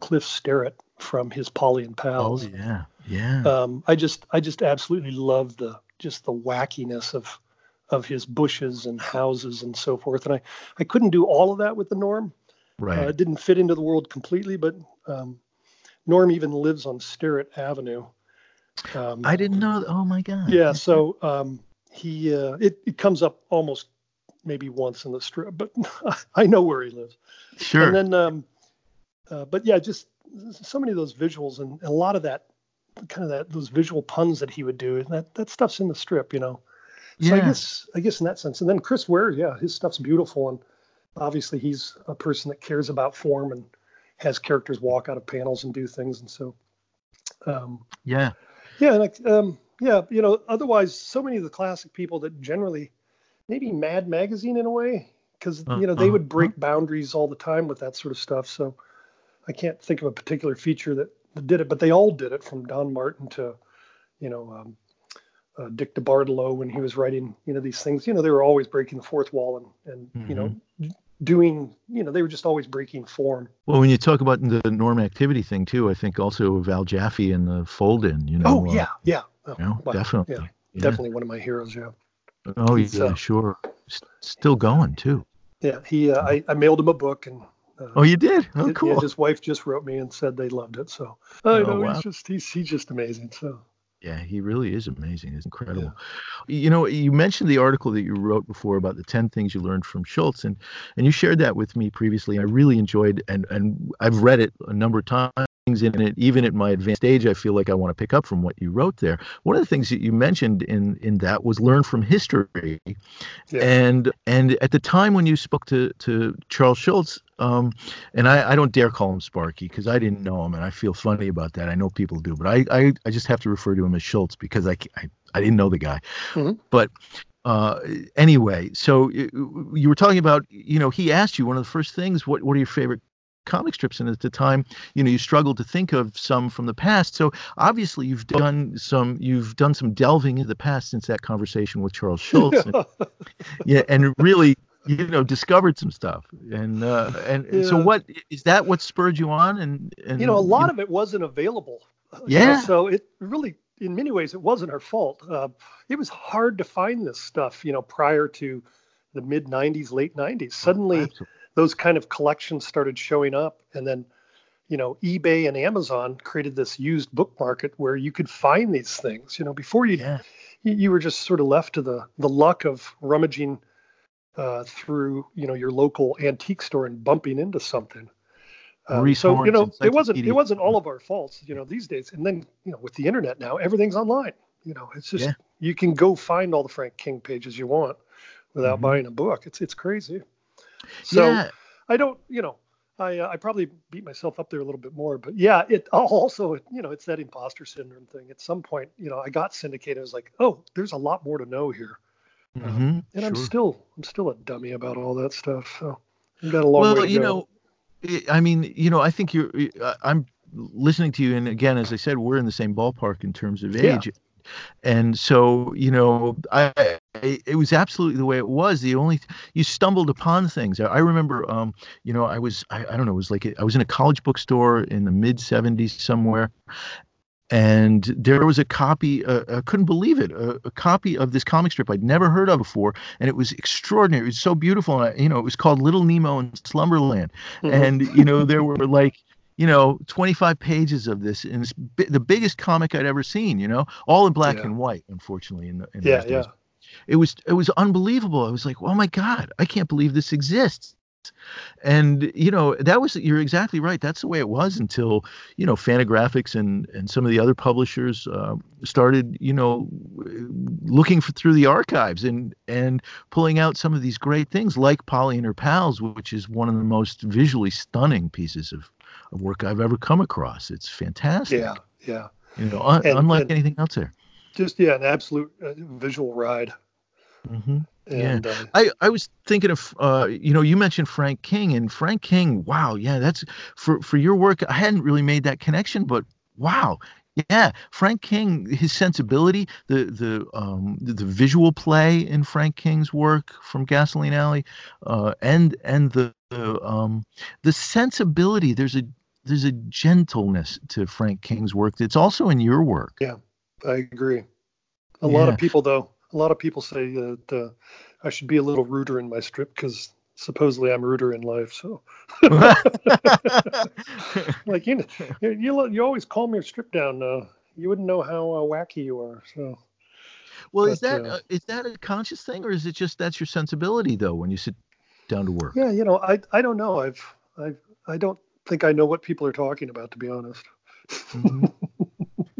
Cliff Sterrett from his Polly and Pals. Oh yeah, yeah. Um, I just I just absolutely love the just the wackiness of of his bushes and houses and so forth. And I I couldn't do all of that with the Norm. Right. Uh, it didn't fit into the world completely, but um, Norm even lives on Sterrett Avenue. Um, I didn't know. Oh my God. Yeah. So um, he uh, it, it comes up almost maybe once in the strip, but I know where he lives. Sure. And then, um, uh, but yeah, just so many of those visuals and, a lot of that kind of that those visual puns that he would do, and that that stuff's in the strip, you know. So yeah. I guess I guess in that sense, and then Chris Ware, yeah, his stuff's beautiful, and obviously he's a person that cares about form and has characters walk out of panels and do things, and so. Um, yeah. Yeah, like um, yeah, you know, otherwise, so many of the classic people that generally, maybe Mad Magazine in a way, because uh, you know they would break uh, boundaries all the time with that sort of stuff. So I can't think of a particular feature that, that did it, but they all did it from Don Martin to, you know, um, uh, Dick DeBartolo when he was writing, you know, these things. You know, they were always breaking the fourth wall and and mm-hmm. you know mm-hmm. doing you know they were just always breaking form well when you talk about the norm activity thing too i think also val Jaffee and the fold in you know oh yeah uh, yeah oh, you know, definitely yeah, yeah, definitely one of my heroes yeah oh yeah uh, sure S- still going too yeah he uh, I, I mailed him a book and uh, oh you did oh cool yeah, his wife just wrote me and said they loved it so i oh, know wow. he's just he's, he's just amazing so yeah, he really is amazing. It's incredible. Yeah. You know, you mentioned the article that you wrote before about the 10 things you learned from Schulz, and and you shared that with me previously. I really enjoyed and and I've read it a number of times things in it even at my advanced age i feel like i want to pick up from what you wrote there one of the things that you mentioned in in that was learn from history yeah. and and at the time when you spoke to to charles schulz um, and I, I don't dare call him Sparky because I didn't know him, and I feel funny about that. I know people do, but I, I, I just have to refer to him as Schulz because I, I, I didn't know the guy. Mm-hmm. But uh, anyway, so you, you were talking about, you know, he asked you one of the first things, what, what are your favorite comic strips and at the time you know you struggled to think of some from the past. So obviously you've done some you've done some delving into the past since that conversation with charles schulz and, yeah and really you know discovered some stuff. And uh and, yeah. so what is that what spurred you on? And, and you know a lot you know, of it wasn't available. Yeah. so it really in many ways it wasn't our fault. Uh, it was hard to find this stuff you know prior to the mid 90s late 90s suddenly oh, those kind of collections started showing up. And then you know ebay and amazon created this used book market where you could find these things. You know before you yeah. you, were just sort of left to the the luck of rummaging uh, through you know your local antique store and bumping into something. Um, so you know it wasn't it wasn't all of our faults you know these days. And then you know with the internet now everything's online. You know it's just yeah. you can go find all the frank king pages you want without mm-hmm. buying a book. It's it's crazy so yeah. I don't, you know, I uh, I probably beat myself up there a little bit more, but yeah, it also, you know, it's that imposter syndrome thing. At some point, you know, I got syndicated. I was like, oh, there's a lot more to know here, mm-hmm, um, and sure. I'm still I'm still a dummy about all that stuff. So I've got a long well, way to you go. know, I mean, you know, I think you're. I'm listening to you, and again, as I said, we're in the same ballpark in terms of age. Yeah and so you know I, It was absolutely the way it was. The only you stumbled upon things. I, remember um you know i was I, I don't know it was like i was in a college bookstore in the mid 70s somewhere and there was a copy uh, i couldn't believe it a, a, copy of this comic strip i'd never heard of before and it was extraordinary. It was so beautiful and I, you know it was called little nemo in slumberland. Mm-hmm. and you know there were like you know 25 pages of this and it's the biggest comic i'd ever seen you know all in black yeah. and white unfortunately in, the, in yeah yeah it was it was unbelievable i was like oh my god i can't believe this exists and you know that was you're exactly right that's the way it was until you know fantagraphics and and some of the other publishers uh, started you know looking for, through the archives and and pulling out some of these great things like polly and her pals which is one of the most visually stunning pieces of of work I've ever come across. It's fantastic. Yeah, yeah. You know, un- and, unlike and anything else there. Just yeah, an absolute uh, visual ride. Mm-hmm. And, yeah, uh, I, I was thinking of uh, you know you mentioned Frank King and Frank King. Wow, yeah, that's for for your work. I hadn't really made that connection, but wow, yeah, Frank King, his sensibility, the the um, the, the, visual play in Frank King's work from Gasoline Alley, uh, and and the the, um, the sensibility. There's a there's a gentleness to Frank King's work that's also in your work. Yeah, I agree. A yeah. lot of people, though, a lot of people say that uh, I should be a little ruder in my strip because supposedly I'm ruder in life. So, like you, you, you always call me a strip down. Uh, you wouldn't know how uh, wacky you are. So. Well, but, is that uh, is that a conscious thing, or is it just that's your sensibility though when you sit down to work? Yeah, you know, I I don't know. I've I I don't think I know what people are talking about to be honest. Mm-hmm.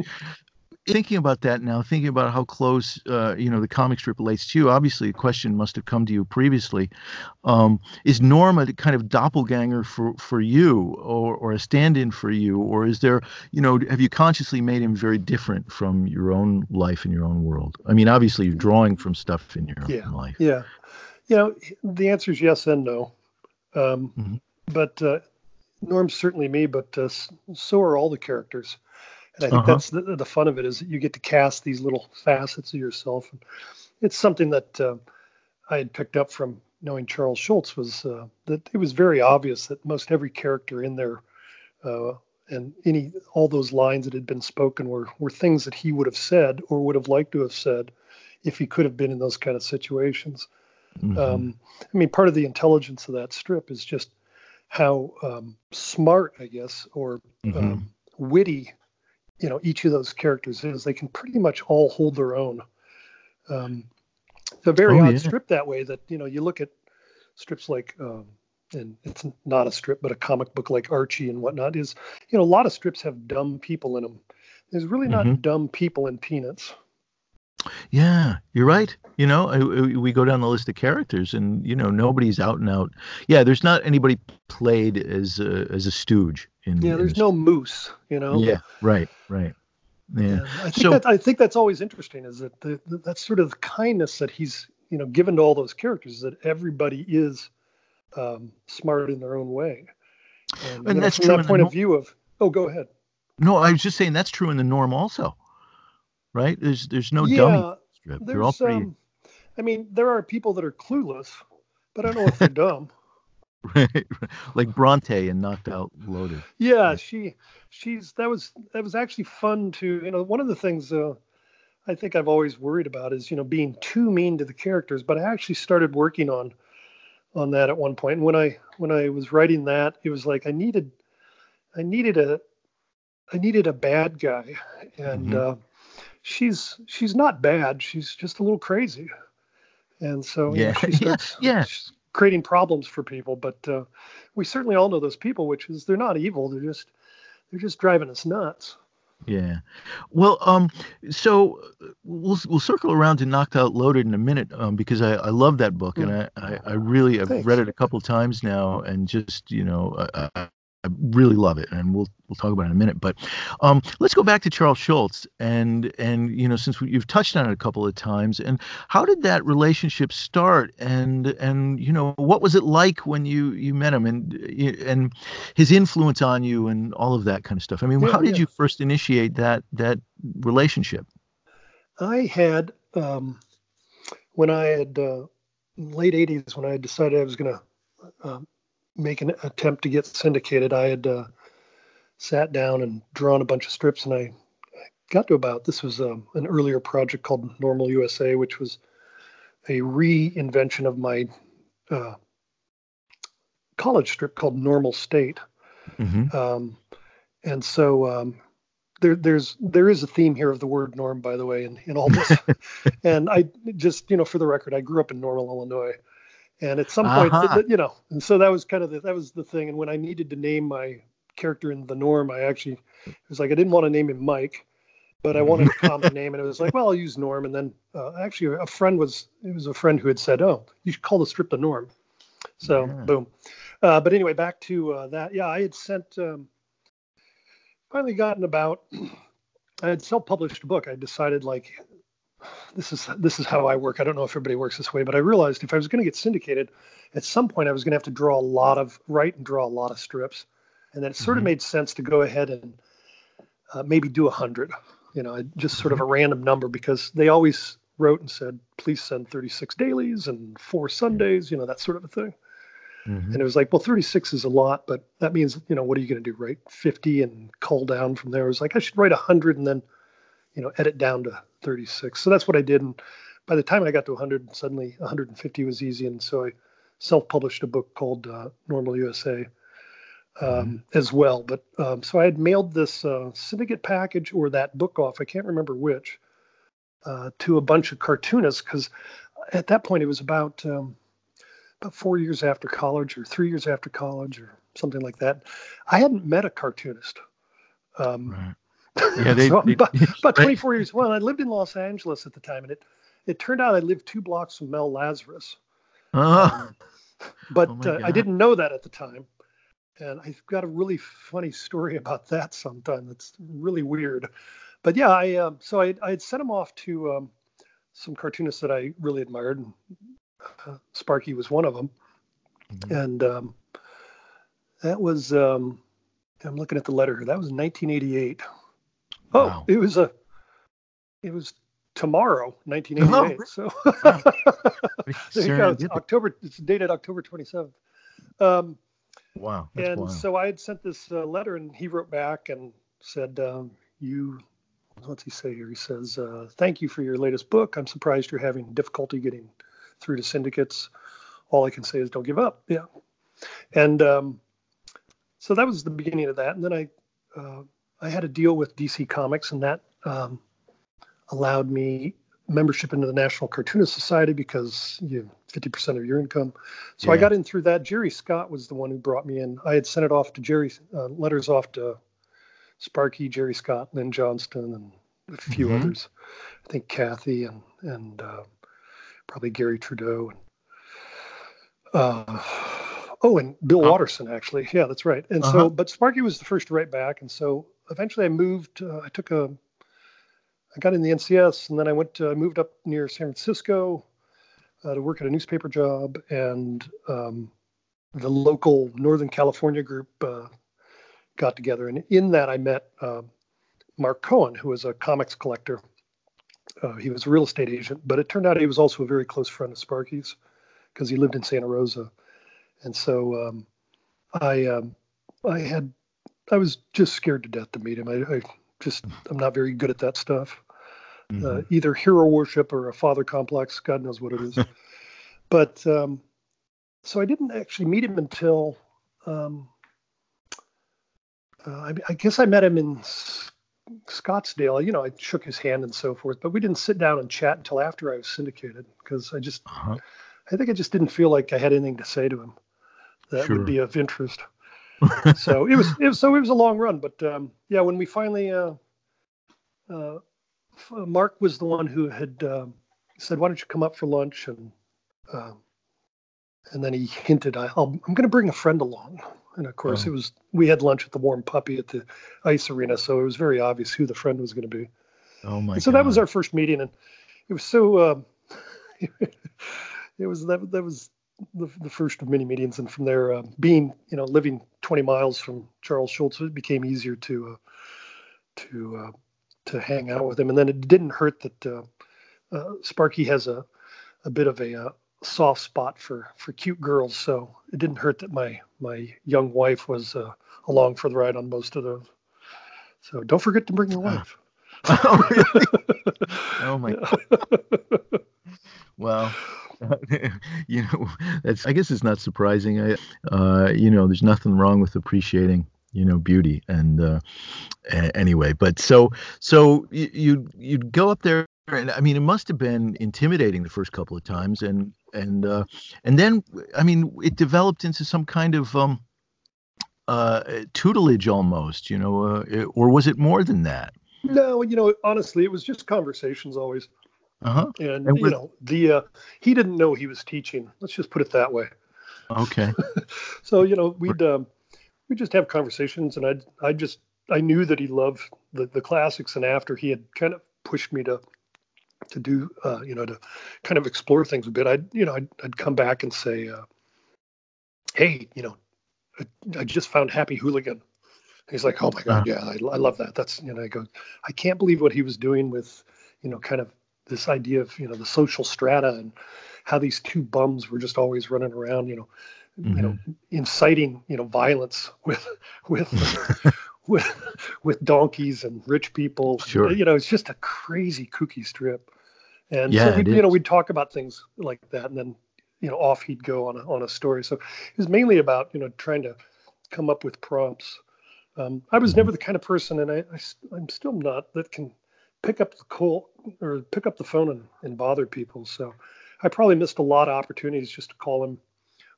thinking about that now, thinking about how close uh, you know the comic strip relates to you. Obviously, a question must have come to you previously. Um, is Norm a kind of doppelganger for for you, or or a stand-in for you, or is there you know have you consciously made him very different from your own life and your own world? I mean, obviously, you're drawing from stuff in your yeah, own life. Yeah, you know, the answer is yes and no. Um, mm-hmm. But uh, Norm's certainly me, but uh, so are all the characters. And I think uh-huh. that's the, the, fun of it is you get to cast these little facets of yourself. And it's something that uh, I had picked up from knowing Charles Schulz was uh, that it was very obvious that most every character in there uh, and any all those lines that had been spoken were were things that he would have said or would have liked to have said if he could have been in those kind of situations. Mm-hmm. Um, I mean, part of the intelligence of that strip is just how um, smart, I guess, or mm-hmm. um, witty you know each of those characters is they can pretty much all hold their own um, it's a very oh, odd yeah. strip that way that you know you look at strips like um, and it's not a strip but a comic book like archie and whatnot is you know a lot of strips have dumb people in them there's really not mm-hmm. dumb people in peanuts yeah, you're right. You know, we go down the list of characters, and you know, nobody's out and out. Yeah, there's not anybody played as a, as a stooge. In, yeah, there's in no moose. You know. Yeah, right, right. Yeah. I think so, that I think that's always interesting. Is that the, the, that's sort of the kindness that he's you know given to all those characters is that everybody is um, smart in their own way. And, and that's know, from that point of view of oh, go ahead. No, I was just saying that's true in the norm also right? There's there's no yeah, dummy strip. They're all pretty. Um, I mean, there are people that are clueless, but I don't know if they're dumb. right, like Bronte and Knocked Out Loaded. Yeah, yeah, she she's that was that was actually fun to you know one of the things uh, I think I've always worried about is you know being too mean to the characters, but I actually started working on on that at one point. And when I when I was writing that, it was like I needed I needed a I needed a bad guy, and mm-hmm. uh, she's she's not bad. She's just a little crazy, and so yeah, you know, she starts yeah, yeah. creating problems for people. But uh, we certainly all know those people, which is they're not evil. They're just they're just driving us nuts. Yeah. Well, um, so we'll we'll circle around to Knocked Out Loaded in a minute, um, because I, I love that book and mm. I, I, I really I've read it a couple times now and just you know I, I really love it, and we'll we'll talk about it in a minute. But um, let's go back to Charles Schulz, and and you know since we, you've touched on it a couple of times, and how did that relationship start, and and you know what was it like when you you met him, and and his influence on you, and all of that kind of stuff. I mean, yeah, how did yeah. you first initiate that that relationship? I had um, when I had uh, late '80s when I decided I was going to. Um, make an attempt to get syndicated, I had uh, sat down and drawn a bunch of strips, and I, I got to about this was um, an earlier project called Normal USA, which was a reinvention of my uh, college strip called Normal State. Mm-hmm. Um, and so um, there, there's there is a theme here of the word norm, by the way, in, in all this. and I just, you know, for the record, I grew up in Normal, Illinois. And at some point, uh-huh. you know, and so that was kind of the, that was the thing. And when I needed to name my character in the norm, I actually it was like I didn't want to name him Mike, but I wanted a common name, and it was like, well, I'll use Norm. And then uh, actually, a friend was it was a friend who had said, oh, you should call the strip the Norm. So yeah. boom. Uh, but anyway, back to uh, that. Yeah, I had sent. Um, finally gotten about. I had self-published a book. I decided like this is this is how I work. I don't know if everybody works this way, but I realized if I was going to get syndicated, at some point I was going to have to draw a lot of write and draw a lot of strips, and then it sort mm-hmm. of made sense to go ahead and uh, maybe do a hundred. You know, just sort of a mm-hmm. random number because they always wrote and said, please send 36 dailies and four Sundays. You know, that sort of a thing. Mm-hmm. And it was like, well, 36 is a lot, but that means, you know, what are you going to do, write 50 and cull down from there? I was like, I should write 100 and then, you know, edit down to 36. So that's what I did. And by the time I got to 100, suddenly 150 was easy. And so I self published a book called uh, Normal USA um, mm-hmm. as well. But um, so I had mailed this uh, syndicate package or that book off, I can't remember which, uh, to a bunch of cartoonists because at that point it was about um, about four years after college or three years after college or something like that. I hadn't met a cartoonist. Um, right. Yeah, they, so they, about, about 24 years. Well, I lived in Los Angeles at the time, and it it turned out I lived two blocks from Mel Lazarus. Uh, but oh uh, I didn't know that at the time. And I've got a really funny story about that sometime that's really weird. But yeah, I um, so I, I had sent him off to um, some cartoonists that I really admired. And, uh, Sparky was one of them. Mm-hmm. And um, that was, um, I'm looking at the letter. Here. That was 1988. Oh, wow. it was a, it was tomorrow, 1988. Oh, so there you go. It's October. It's dated October 27th. Um, wow. and wild. so I had sent this uh, letter, and he wrote back and said, um, "You, what's he say here? He says, uh, thank you for your latest book. I'm surprised you're having difficulty getting through to syndicates. All I can say is don't give up. Yeah, and um, so that was the beginning of that. And then I, uh, I had a deal with DC Comics, and that um, allowed me membership into the National Cartoonist Society because you 50% of your income. So yeah. I got in through that. Jerry Scott was the one who brought me in. I had sent it off to Jerry, uh, letters off to Sparky, Jerry Scott, Lynn Johnston, and a few mm-hmm. others. I think Cathy and and uh, probably Garry Trudeau and uh, oh, and Bill oh. Watterson actually. Yeah, that's right. And uh-huh. so, but Sparky was the first to write back, and so eventually I moved. Uh, I took a I got in the NCS, and then I went. To, I moved up near San Francisco uh, to work at a newspaper job, and um, the local Northern California group uh, got together, and in that I met uh, Mark Cohen, who was a comics collector. Uh, he was a real estate agent, but it turned out he was also a very close friend of Sparky's because he lived in Santa Rosa, and so um, I um, I had I was just scared to death to meet him. I, I just I'm not very good at that stuff mm-hmm. uh, either hero worship or a father complex. God knows what it is. but um, so I didn't actually meet him until um, uh, I, I, guess I met him in Scottsdale. You know, I shook his hand and so forth, but we didn't sit down and chat until after I was syndicated because I just, uh-huh. I think I just didn't feel like I had anything to say to him that sure. would be of interest. So it was, it was, so it was a long run, but um, yeah, when we finally uh, uh, Mark was the one who had uh, said, "Why don't you come up for lunch?" and uh, and then he hinted, I, am going to bring a friend along." And of course, oh. it was we had lunch at the Warm Puppy at the ice arena, so it was very obvious who the friend was going to be. Oh my! And so God. that was our first meeting, and it was so. Uh, it was that that was the, the first of many meetings, and from there, uh, being you know living 20 miles from Charles Schulz, it became easier to uh, to uh, to hang out with him. And then it didn't hurt that uh, uh, Sparky has a a bit of a uh, soft spot for for cute girls, so it didn't hurt that my my young wife was uh, along for the ride on most of those. So don't forget to bring your wife. oh, really? oh my. God. well, you know, that's. I guess it's not surprising. I, uh, you know, there's nothing wrong with appreciating you know beauty and uh, anyway but so so you you'd, go up there and i mean it must have been intimidating the first couple of times and and uh, and then i mean it developed into some kind of um uh tutelage almost you know uh, or was it more than that no you know honestly it was just conversations always uh-huh and, and you know the uh he didn't know he was teaching let's just put it that way okay so you know we'd um we just have conversations, and I I just I knew that he loved the the classics, and after he had kind of pushed me to to do uh, you know to kind of explore things a bit, I'd you know I'd, I'd come back and say, uh, hey, you know, I, I, just found Happy Hooligan. he's like, oh my god, uh-huh. yeah, I, I love that. That's you know, I go, I can't believe what he was doing with you know kind of this idea of you know the social strata and how these two bums were just always running around, you know mm-hmm. you know, mm-hmm. inciting, you know, violence with with with with donkeys and rich people. Sure. You know, it's just a crazy kooky strip. And yeah, so we, you know, we'd talk about things like that, and then you know, off he'd go on a on a story. So it was mainly about you know trying to come up with prompts. Um, I was mm-hmm. never the kind of person, and I, I am still not that can pick up the call or pick up the phone and, and bother people. So I probably missed a lot of opportunities just to call him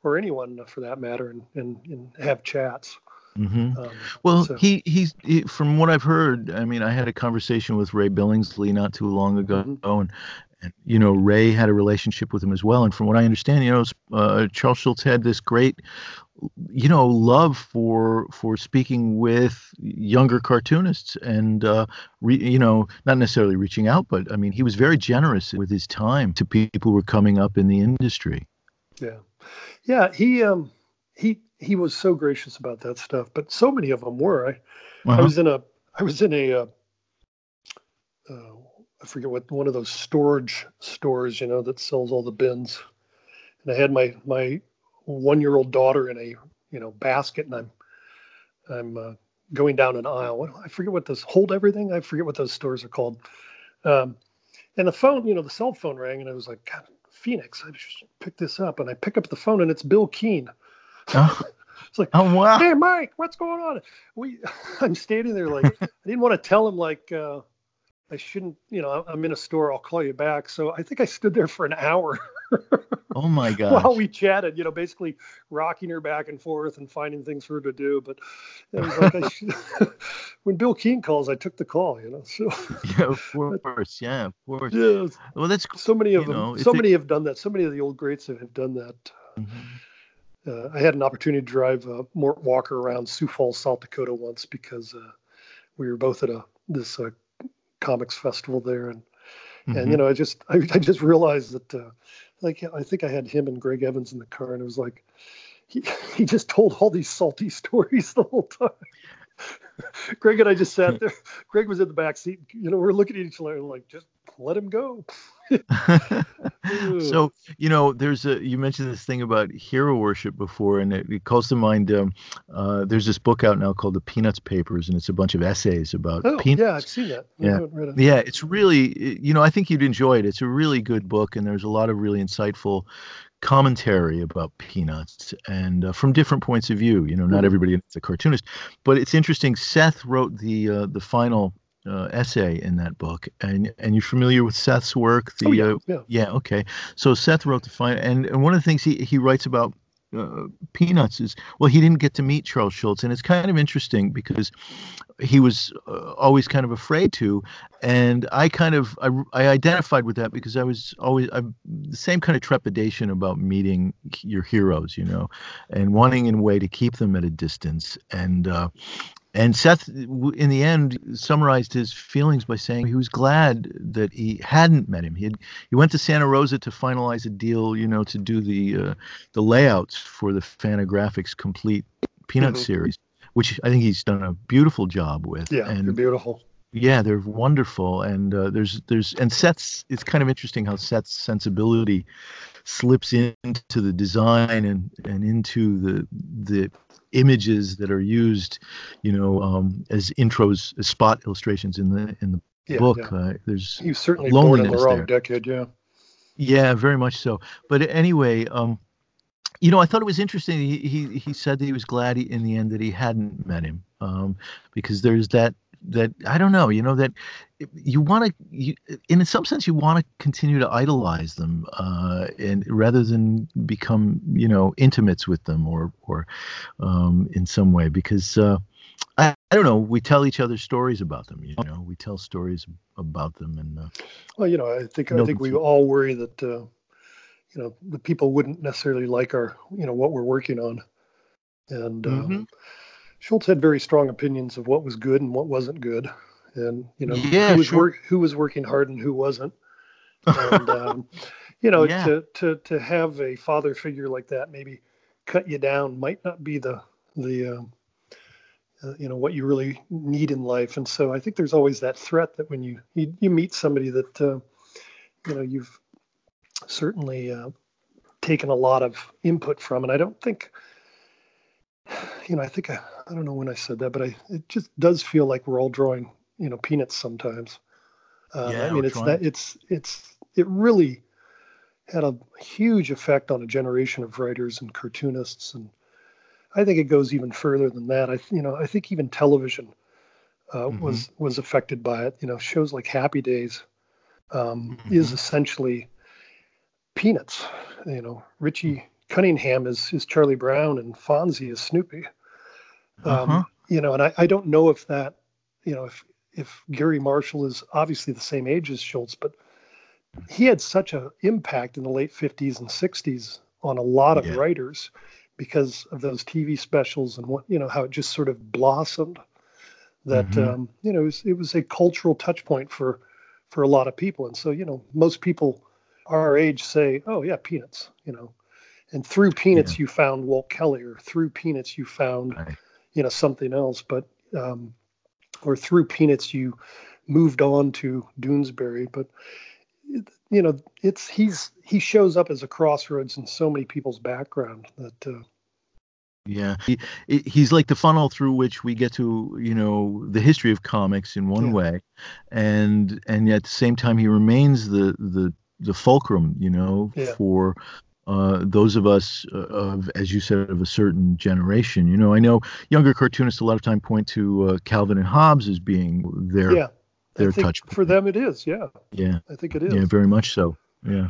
or anyone for that matter and and, and have chats. Mm-hmm. Um, well, so. he he's he, from what I've heard. I mean, I had a conversation with Ray Billingsley not too long ago, mm-hmm. and, and, you know Ray had a relationship with him as well. And from what I understand, you know, uh, Charles Schulz had this great, you know, love for for speaking with younger cartoonists, and uh, re, you know, not necessarily reaching out, but I mean, he was very generous with his time to people who were coming up in the industry. Yeah, yeah, he um he he was so gracious about that stuff, but so many of them were. I, uh-huh. I was in a I was in a uh, uh, I forget what one of those storage stores, you know, that sells all the bins, and I had my my one year old daughter in a you know basket, and I'm I'm uh, going down an aisle. What, I forget what those hold everything. I forget what those stores are called. Um, and the phone, you know, the cell phone rang, and I was like, God, Phoenix. I just picked this up, and I pick up the phone, and it's Bil Keane. Oh. it's like, oh wow, hey Mike, what's going on? We, I'm standing there like I didn't want to tell him like uh, I shouldn't, you know, I'm in a store, I'll call you back. So I think I stood there for an hour. oh my god! While we chatted, you know, basically rocking her back and forth and finding things for her to do. But it was like should, when Bil Keane calls, I took the call. You know, so yeah, of course, yeah, of course. Yeah. Well, that's so many of them. Know, so many have done that. So many of the old greats have, have done that. Mm-hmm uh, I had an opportunity to drive uh, Mort Walker around Sioux Falls, South Dakota once because uh, we were both at a this uh, comics festival there, and mm-hmm. and you know I just I, I just realized that uh, like I think I had him and Greg Evans in the car, and it was like he he just told all these salty stories the whole time. Greg and I just sat hmm. there. Greg was in the back seat. You know, we're looking at each other like, just let him go. So you know there's a you mentioned this thing about hero worship before and it, it calls to mind um, uh, there's this book out now called the peanuts papers and it's a bunch of essays about oh, peanuts. yeah i've seen that. Yeah. yeah it's really you know i think you'd enjoy it. It's a really good book and there's a lot of really insightful commentary about peanuts and uh, from different points of view. You know not mm-hmm. everybody is a cartoonist but it's interesting. Seth wrote the uh, the final uh, essay in that book, and and you're familiar with Seth's work. The, oh, yeah, uh, yeah. yeah. Okay. So Seth wrote the final, and, and one of the things he he writes about uh, Peanuts is well, he didn't get to meet Charles Schulz, and it's kind of interesting because he was uh, always kind of afraid to, and I kind of I, I identified with that because I was always I'm the same kind of trepidation about meeting your heroes, you know, and wanting in a way to keep them at a distance, and uh, and Seth, in the end, summarized his feelings by saying he was glad that he hadn't met him. He had, he went to Santa Rosa to finalize a deal, you know, to do the uh, the layouts for the Fantagraphics complete Peanut mm-hmm. series, which I think he's done a beautiful job with. Yeah, and, they're beautiful. Yeah, they're wonderful, and uh, there's there's and Seth's. It's kind of interesting how Seth's sensibility slips into the design and and into the the images that are used, you know, um, as intros, as spot illustrations in the in the yeah, book. Yeah. Uh, there's he's certainly born in the wrong there. decade, yeah. Yeah, very much so. But anyway, um, you know, I thought it was interesting. He he, he said that he was glad he, in the end that he hadn't met him, um, because there's that that I don't know, you know, that you want to, you, in some sense, you want to continue to idolize them, uh, and rather than become, you know, intimates with them or, or, um, in some way, because uh, I, I don't know, we tell each other stories about them, you know, we tell stories about them, and uh, well, you know, I think I think we all worry that, uh, you know, the people wouldn't necessarily like our, you know, what we're working on, and. Um, Schulz had very strong opinions of what was good and what wasn't good, and you know yeah, who was sure. work, who was working hard and who wasn't. And um, you know, yeah. to to to have a father figure like that maybe cut you down might not be the the um, uh, you know what you really need in life. And so I think there's always that threat that when you you, you meet somebody that uh, you know you've certainly uh, taken a lot of input from. And I don't think, you know, I think I, I don't know when I said that, but I it just does feel like we're all drawing, you know, peanuts sometimes. Uh, yeah, I mean, it's trying. that it's it's it really had a huge effect on a generation of writers and cartoonists, and I think it goes even further than that. I you know I think even television uh, mm-hmm. was was affected by it. You know, shows like Happy Days um, mm-hmm. is essentially Peanuts. You know, Richie Cunningham is is Charlie Brown and Fonzie is Snoopy. Um, uh-huh. You know, and I, I don't know if that, you know, if if Garry Marshall is obviously the same age as Schulz, but he had such an impact in the late 50s and 60s on a lot of yeah. writers because of those TV specials and what you know how it just sort of blossomed. That mm-hmm. um, you know it was, it was a cultural touch point for for a lot of people, and so you know most people our age say, "Oh yeah, Peanuts," you know, and through Peanuts yeah. you found Walt Kelly, or through Peanuts you found right. you know something else, but um, or through Peanuts you moved on to Doonesbury, but you know it's he's he shows up as a crossroads in so many people's background that uh, yeah he, he's like the funnel through which we get to you know the history of comics in one yeah. way and and yet at the same time he remains the the the fulcrum you know yeah. for uh, those of us uh, of, as you said, of a certain generation. You know, I know younger cartoonists a lot of time point to uh, Calvin and Hobbes as being their yeah their touch for them it is yeah. Yeah. I think it is. yeah very much so. Yeah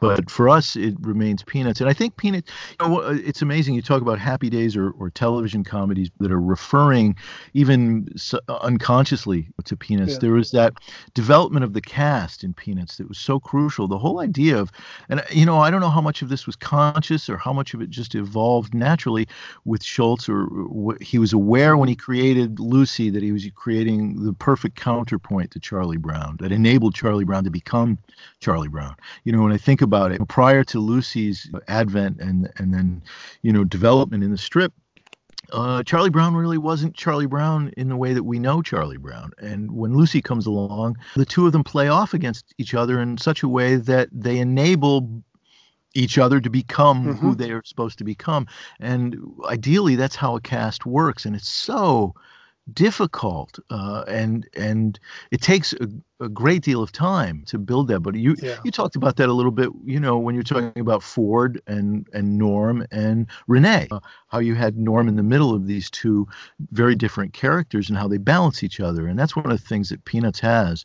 but for us it remains peanuts. And i think peanuts you know, it's amazing you talk about happy days or, or television comedies that are referring even unconsciously to peanuts. Yeah. there was that development of the cast in peanuts that was so crucial. The whole idea of and uh, you know i don't know how much of this was conscious or how much of it just evolved naturally with Schulz, or, or he was aware when he created lucy that he was creating the perfect counterpoint to charlie brown that enabled charlie brown to become charlie brown. You know when i think about it, prior to Lucy's advent and and then you know development in the strip, uh, Charlie Brown really wasn't Charlie Brown in the way that we know Charlie Brown. And when Lucy comes along, the two of them play off against each other in such a way that they enable each other to become mm-hmm. who they are supposed to become. And ideally, that's how a cast works. And it's so difficult uh, and and it takes a, a, great deal of time to build that but you yeah. you talked about that a little bit you know when you're talking about ford and and norm and renee uh, how you had norm in the middle of these two very different characters and how they balance each other and that's one of the things that peanuts has.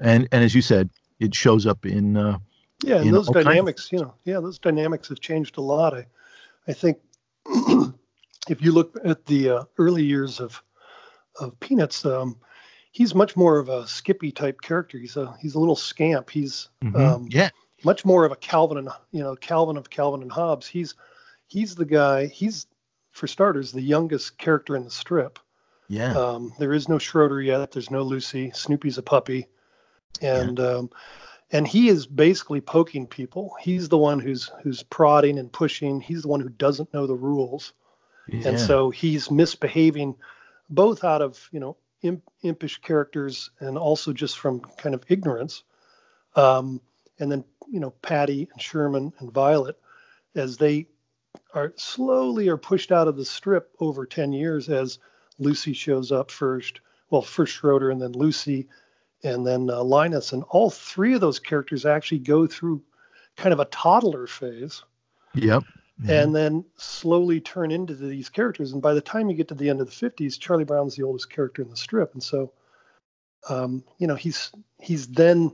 And and as you said it shows up in uh, yeah and those dynamics of- you know yeah those dynamics have changed a lot. I i think if you look at the uh, early years of of Peanuts, um, he's much more of a Skippy type character. He's a he's a little scamp. He's mm-hmm. um, yeah much more of a Calvin and you know Calvin of Calvin and Hobbes. He's he's the guy. He's for starters the youngest character in the strip. Yeah. Um, there is no Schroeder yet. There's no Lucy. Snoopy's a puppy, and yeah. um, and he is basically poking people. He's the one who's who's prodding and pushing. He's the one who doesn't know the rules, yeah. and so he's misbehaving both out of you know imp, impish characters and also just from kind of ignorance. Um, and then you know Patty and Sherman and Violet, as they are slowly are pushed out of the strip over 10 years as Lucy shows up first. Well, first Schroeder and then Lucy and then uh, Linus. And all three of those characters actually go through kind of a toddler phase. Yep mm-hmm. and then slowly turn into these characters. And by the time you get to the end of the 50s, Charlie Brown's the oldest character in the strip, and so um, you know he's he's then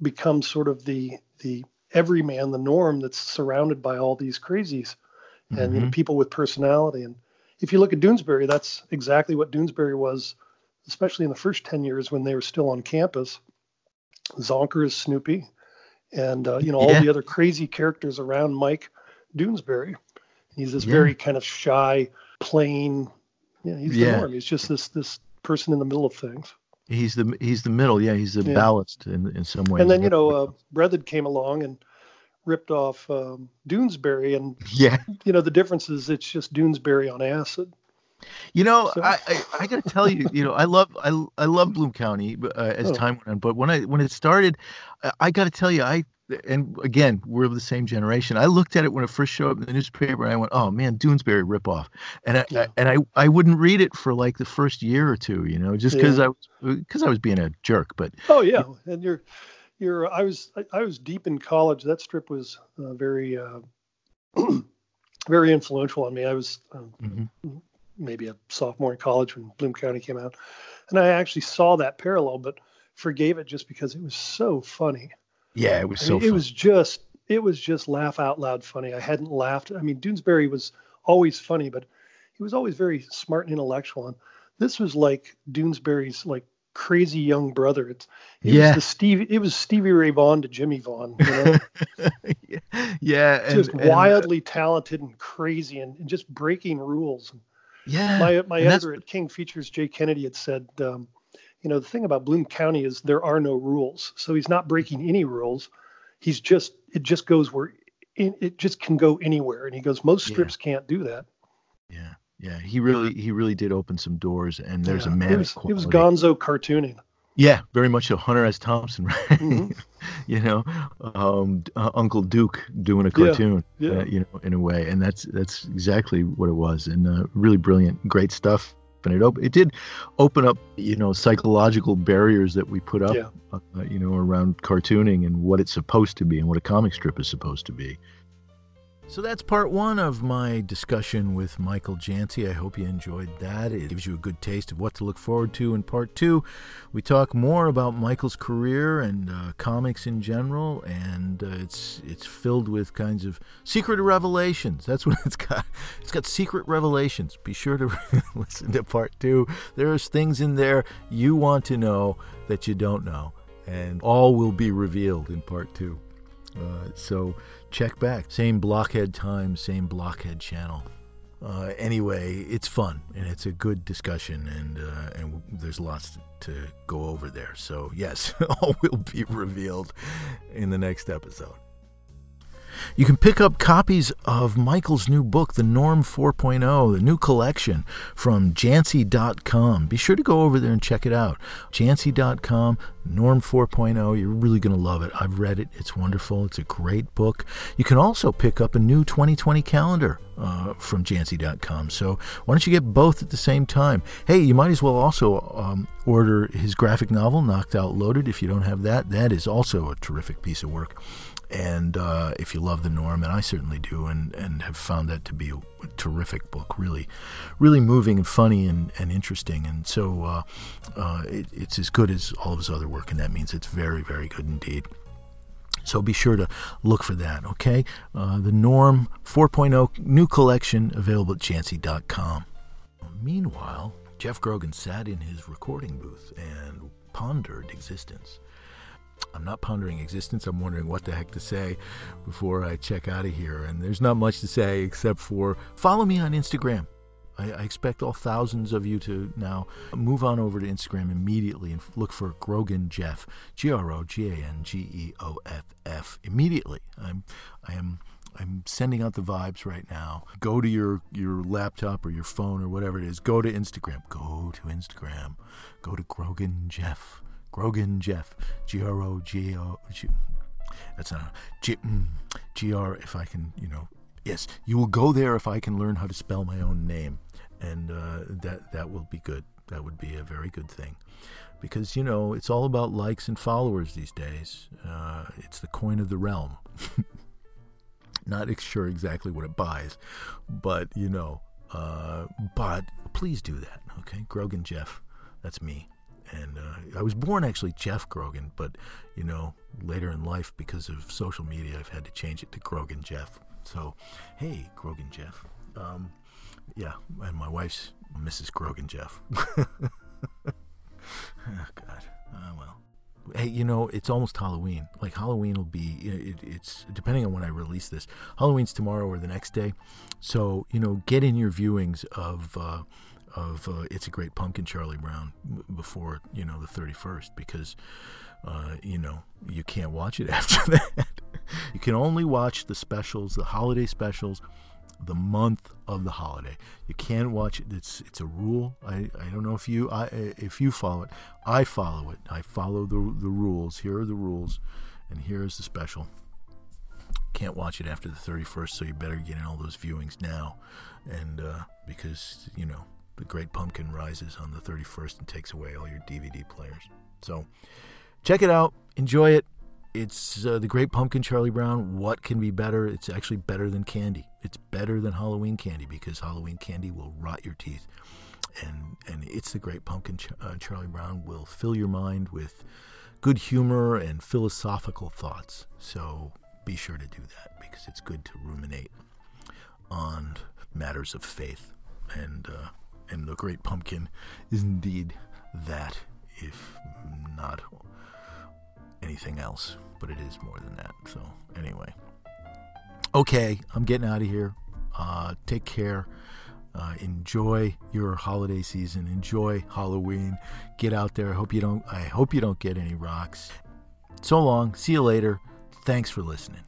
become sort of the the everyman, the norm that's surrounded by all these crazies and mm-hmm. you know, mm-hmm. people with personality. And if you look at Doonesbury, that's exactly what Doonesbury was, especially in the first 10 years when they were still on campus. Zonker is Snoopy, and uh, you know all yeah. the other crazy characters around Mike Doonesbury. He's this yeah. very kind of shy, plain. Yeah, he's yeah. the norm. He's just this this person in the middle of things. He's the he's the middle. Yeah, he's the yeah. ballast in in some ways. And then you know, uh, Breathed came along and ripped off um, Doonesbury, and yeah, you know the difference is it's just Doonesbury on acid. You know, so. I, I, I got to tell you, you know, I love I, I love Bloom County uh, as oh. time went on, but when I when it started, I got to tell you, I and again, we're of the same generation. I looked at it when it first showed up in the newspaper, and I went, "Oh man, Doonesbury ripoff," and I, yeah. and I I wouldn't read it for like the first year or two, you know, just because yeah. I was because I was being a jerk. But oh yeah, and you're you're I was I, I was deep in college. That strip was uh, very uh, very influential on me. I was um, mm-hmm. Maybe a sophomore in college when Bloom County came out, and I actually saw that parallel, but forgave it just because it was so funny. Yeah, it was so. Mean, it was just it was just laugh out loud funny. I hadn't laughed. I mean, Doonesbury was always funny, but he was always very smart and intellectual. And this was like Doonesbury's like crazy young brother. It's it yeah. was the Stevie it was Stevie Ray Vaughan to Jimmy Vaughan. You know? yeah, just and, wildly and, talented and crazy and, and, just breaking rules. Yeah, my my editor at King Features, Jay Kennedy, had said, um, you know, the thing about Bloom County is there are no rules, so he's not breaking any rules. He's just it just goes where it, it just can go anywhere, and he goes most strips yeah. can't do that. Yeah. Yeah, he really he really did open some doors, and there's yeah, a man. It it was Gonzo cartooning. Yeah, very much so. Hunter S. Thompson, right? Mm-hmm. you know, um, uh, Uncle Duke doing a cartoon, yeah, yeah. Uh, you know, in a way, and that's that's exactly what it was, and uh, really brilliant, great stuff. And it op- it did open up, you know, psychological barriers that we put up, yeah. uh, you know, around cartooning and what it's supposed to be and what a comic strip is supposed to be. So that's part one of my discussion with Michael Jantze. I hope you enjoyed that. It gives you a good taste of what to look forward to in part two. We talk more about Michael's career and uh, comics in general, and uh, it's it's filled with kinds of secret revelations. That's what it's got. It's got secret revelations. Be sure to listen to part two. There's things in there you want to know that you don't know, and all will be revealed in part two. Uh, so check back. Same blockhead time, same blockhead channel. Uh, anyway, it's fun and it's a good discussion, and uh, and there's lots to, to go over there. So yes, all will be revealed in the next episode. You can pick up copies of Michael's new book, The Norm 4.0, the new collection from Jantze.com. Be sure to go over there and check it out. Jantze.com, Norm 4.0. You're really going to love it. I've read it, it's wonderful. It's a great book. You can also pick up a new 2020 calendar uh, from Jantze.com. So why don't you get both at the same time? Hey, you might as well also um, order his graphic novel, Knocked Out Loaded, if you don't have that. That is also a terrific piece of work. And uh, if you love the norm, and I certainly do, and, and have found that to be a, terrific book, really, really moving and funny and, and interesting. And so uh, uh, it, it's as good as all of his other work, and that means it's very, very good indeed. So be sure to look for that, okay? Uh, the Norm 4.0 new collection available at Jantze.com. Meanwhile, Geoff Grogan sat in his recording booth and pondered existence. I'm not pondering existence. I'm wondering what the heck to say before I check out of here. And there's not much to say except for follow me on Instagram. I, I, expect all thousands of you to now move on over to Instagram immediately and look for Grogan Geoff, G R O G A N G E O F F immediately. I'm I am I'm sending out the vibes right now. Go to your your laptop or your phone or whatever it is. Go to Instagram. Go to Instagram. Go to Grogan Geoff. Grogan Geoff, G R O G O. That's not G, mm, G R. If I can, you know, yes, you will go there if I can learn how to spell my own name, and uh, that that will be good. That would be a very good thing, because you know it's all about likes and followers these days. Uh, it's the coin of the realm. not sure exactly what it buys, but you know. Uh, but please do that, okay? Grogan Geoff, that's me and uh, I was born actually Geoff Grogan, but you know later in life because of social media, I've had to change it to Grogan Geoff. So, hey, Grogan Geoff. Um, yeah, and my wife's Mrs. Grogan Geoff. oh God. Uh, well. Hey, you know, it's almost Halloween. Like Halloween will be, it, it's depending on when I release this. Halloween's tomorrow or the next day, so you know, get in your viewings of uh, of uh, It's a Great Pumpkin, Charlie Brown, before, you know, the 31st, because, uh, you know, you can't watch it after that. you can only watch the specials, the holiday specials, the month of the holiday. You can't watch it. It's it's a rule. I, I don't know if you I if you follow it. I follow it. I follow the the rules. Here are the rules, and here is the special. Can't watch it after the 31st, so you better get in all those viewings now, and uh, because you know the Great Pumpkin rises on the 31st and takes away all your DVD players. So check it out. Enjoy it. It's uh, the Great Pumpkin Charlie Brown. What can be better? It's actually better than candy. It's better than Halloween candy because Halloween candy will rot your teeth. And, and it's the Great Pumpkin uh, Charlie Brown will fill your mind with good humor and philosophical thoughts. So be sure to do that because it's good to ruminate on matters of faith. And, uh, and the Great Pumpkin is indeed that, if not anything else, but it is more than that. So, anyway. Okay, I'm getting out of here. Uh, take care. Uh, enjoy your holiday season. Enjoy Halloween. Get out there. I hope you don't. I hope you don't get any rocks. So long. See you later. Thanks for listening.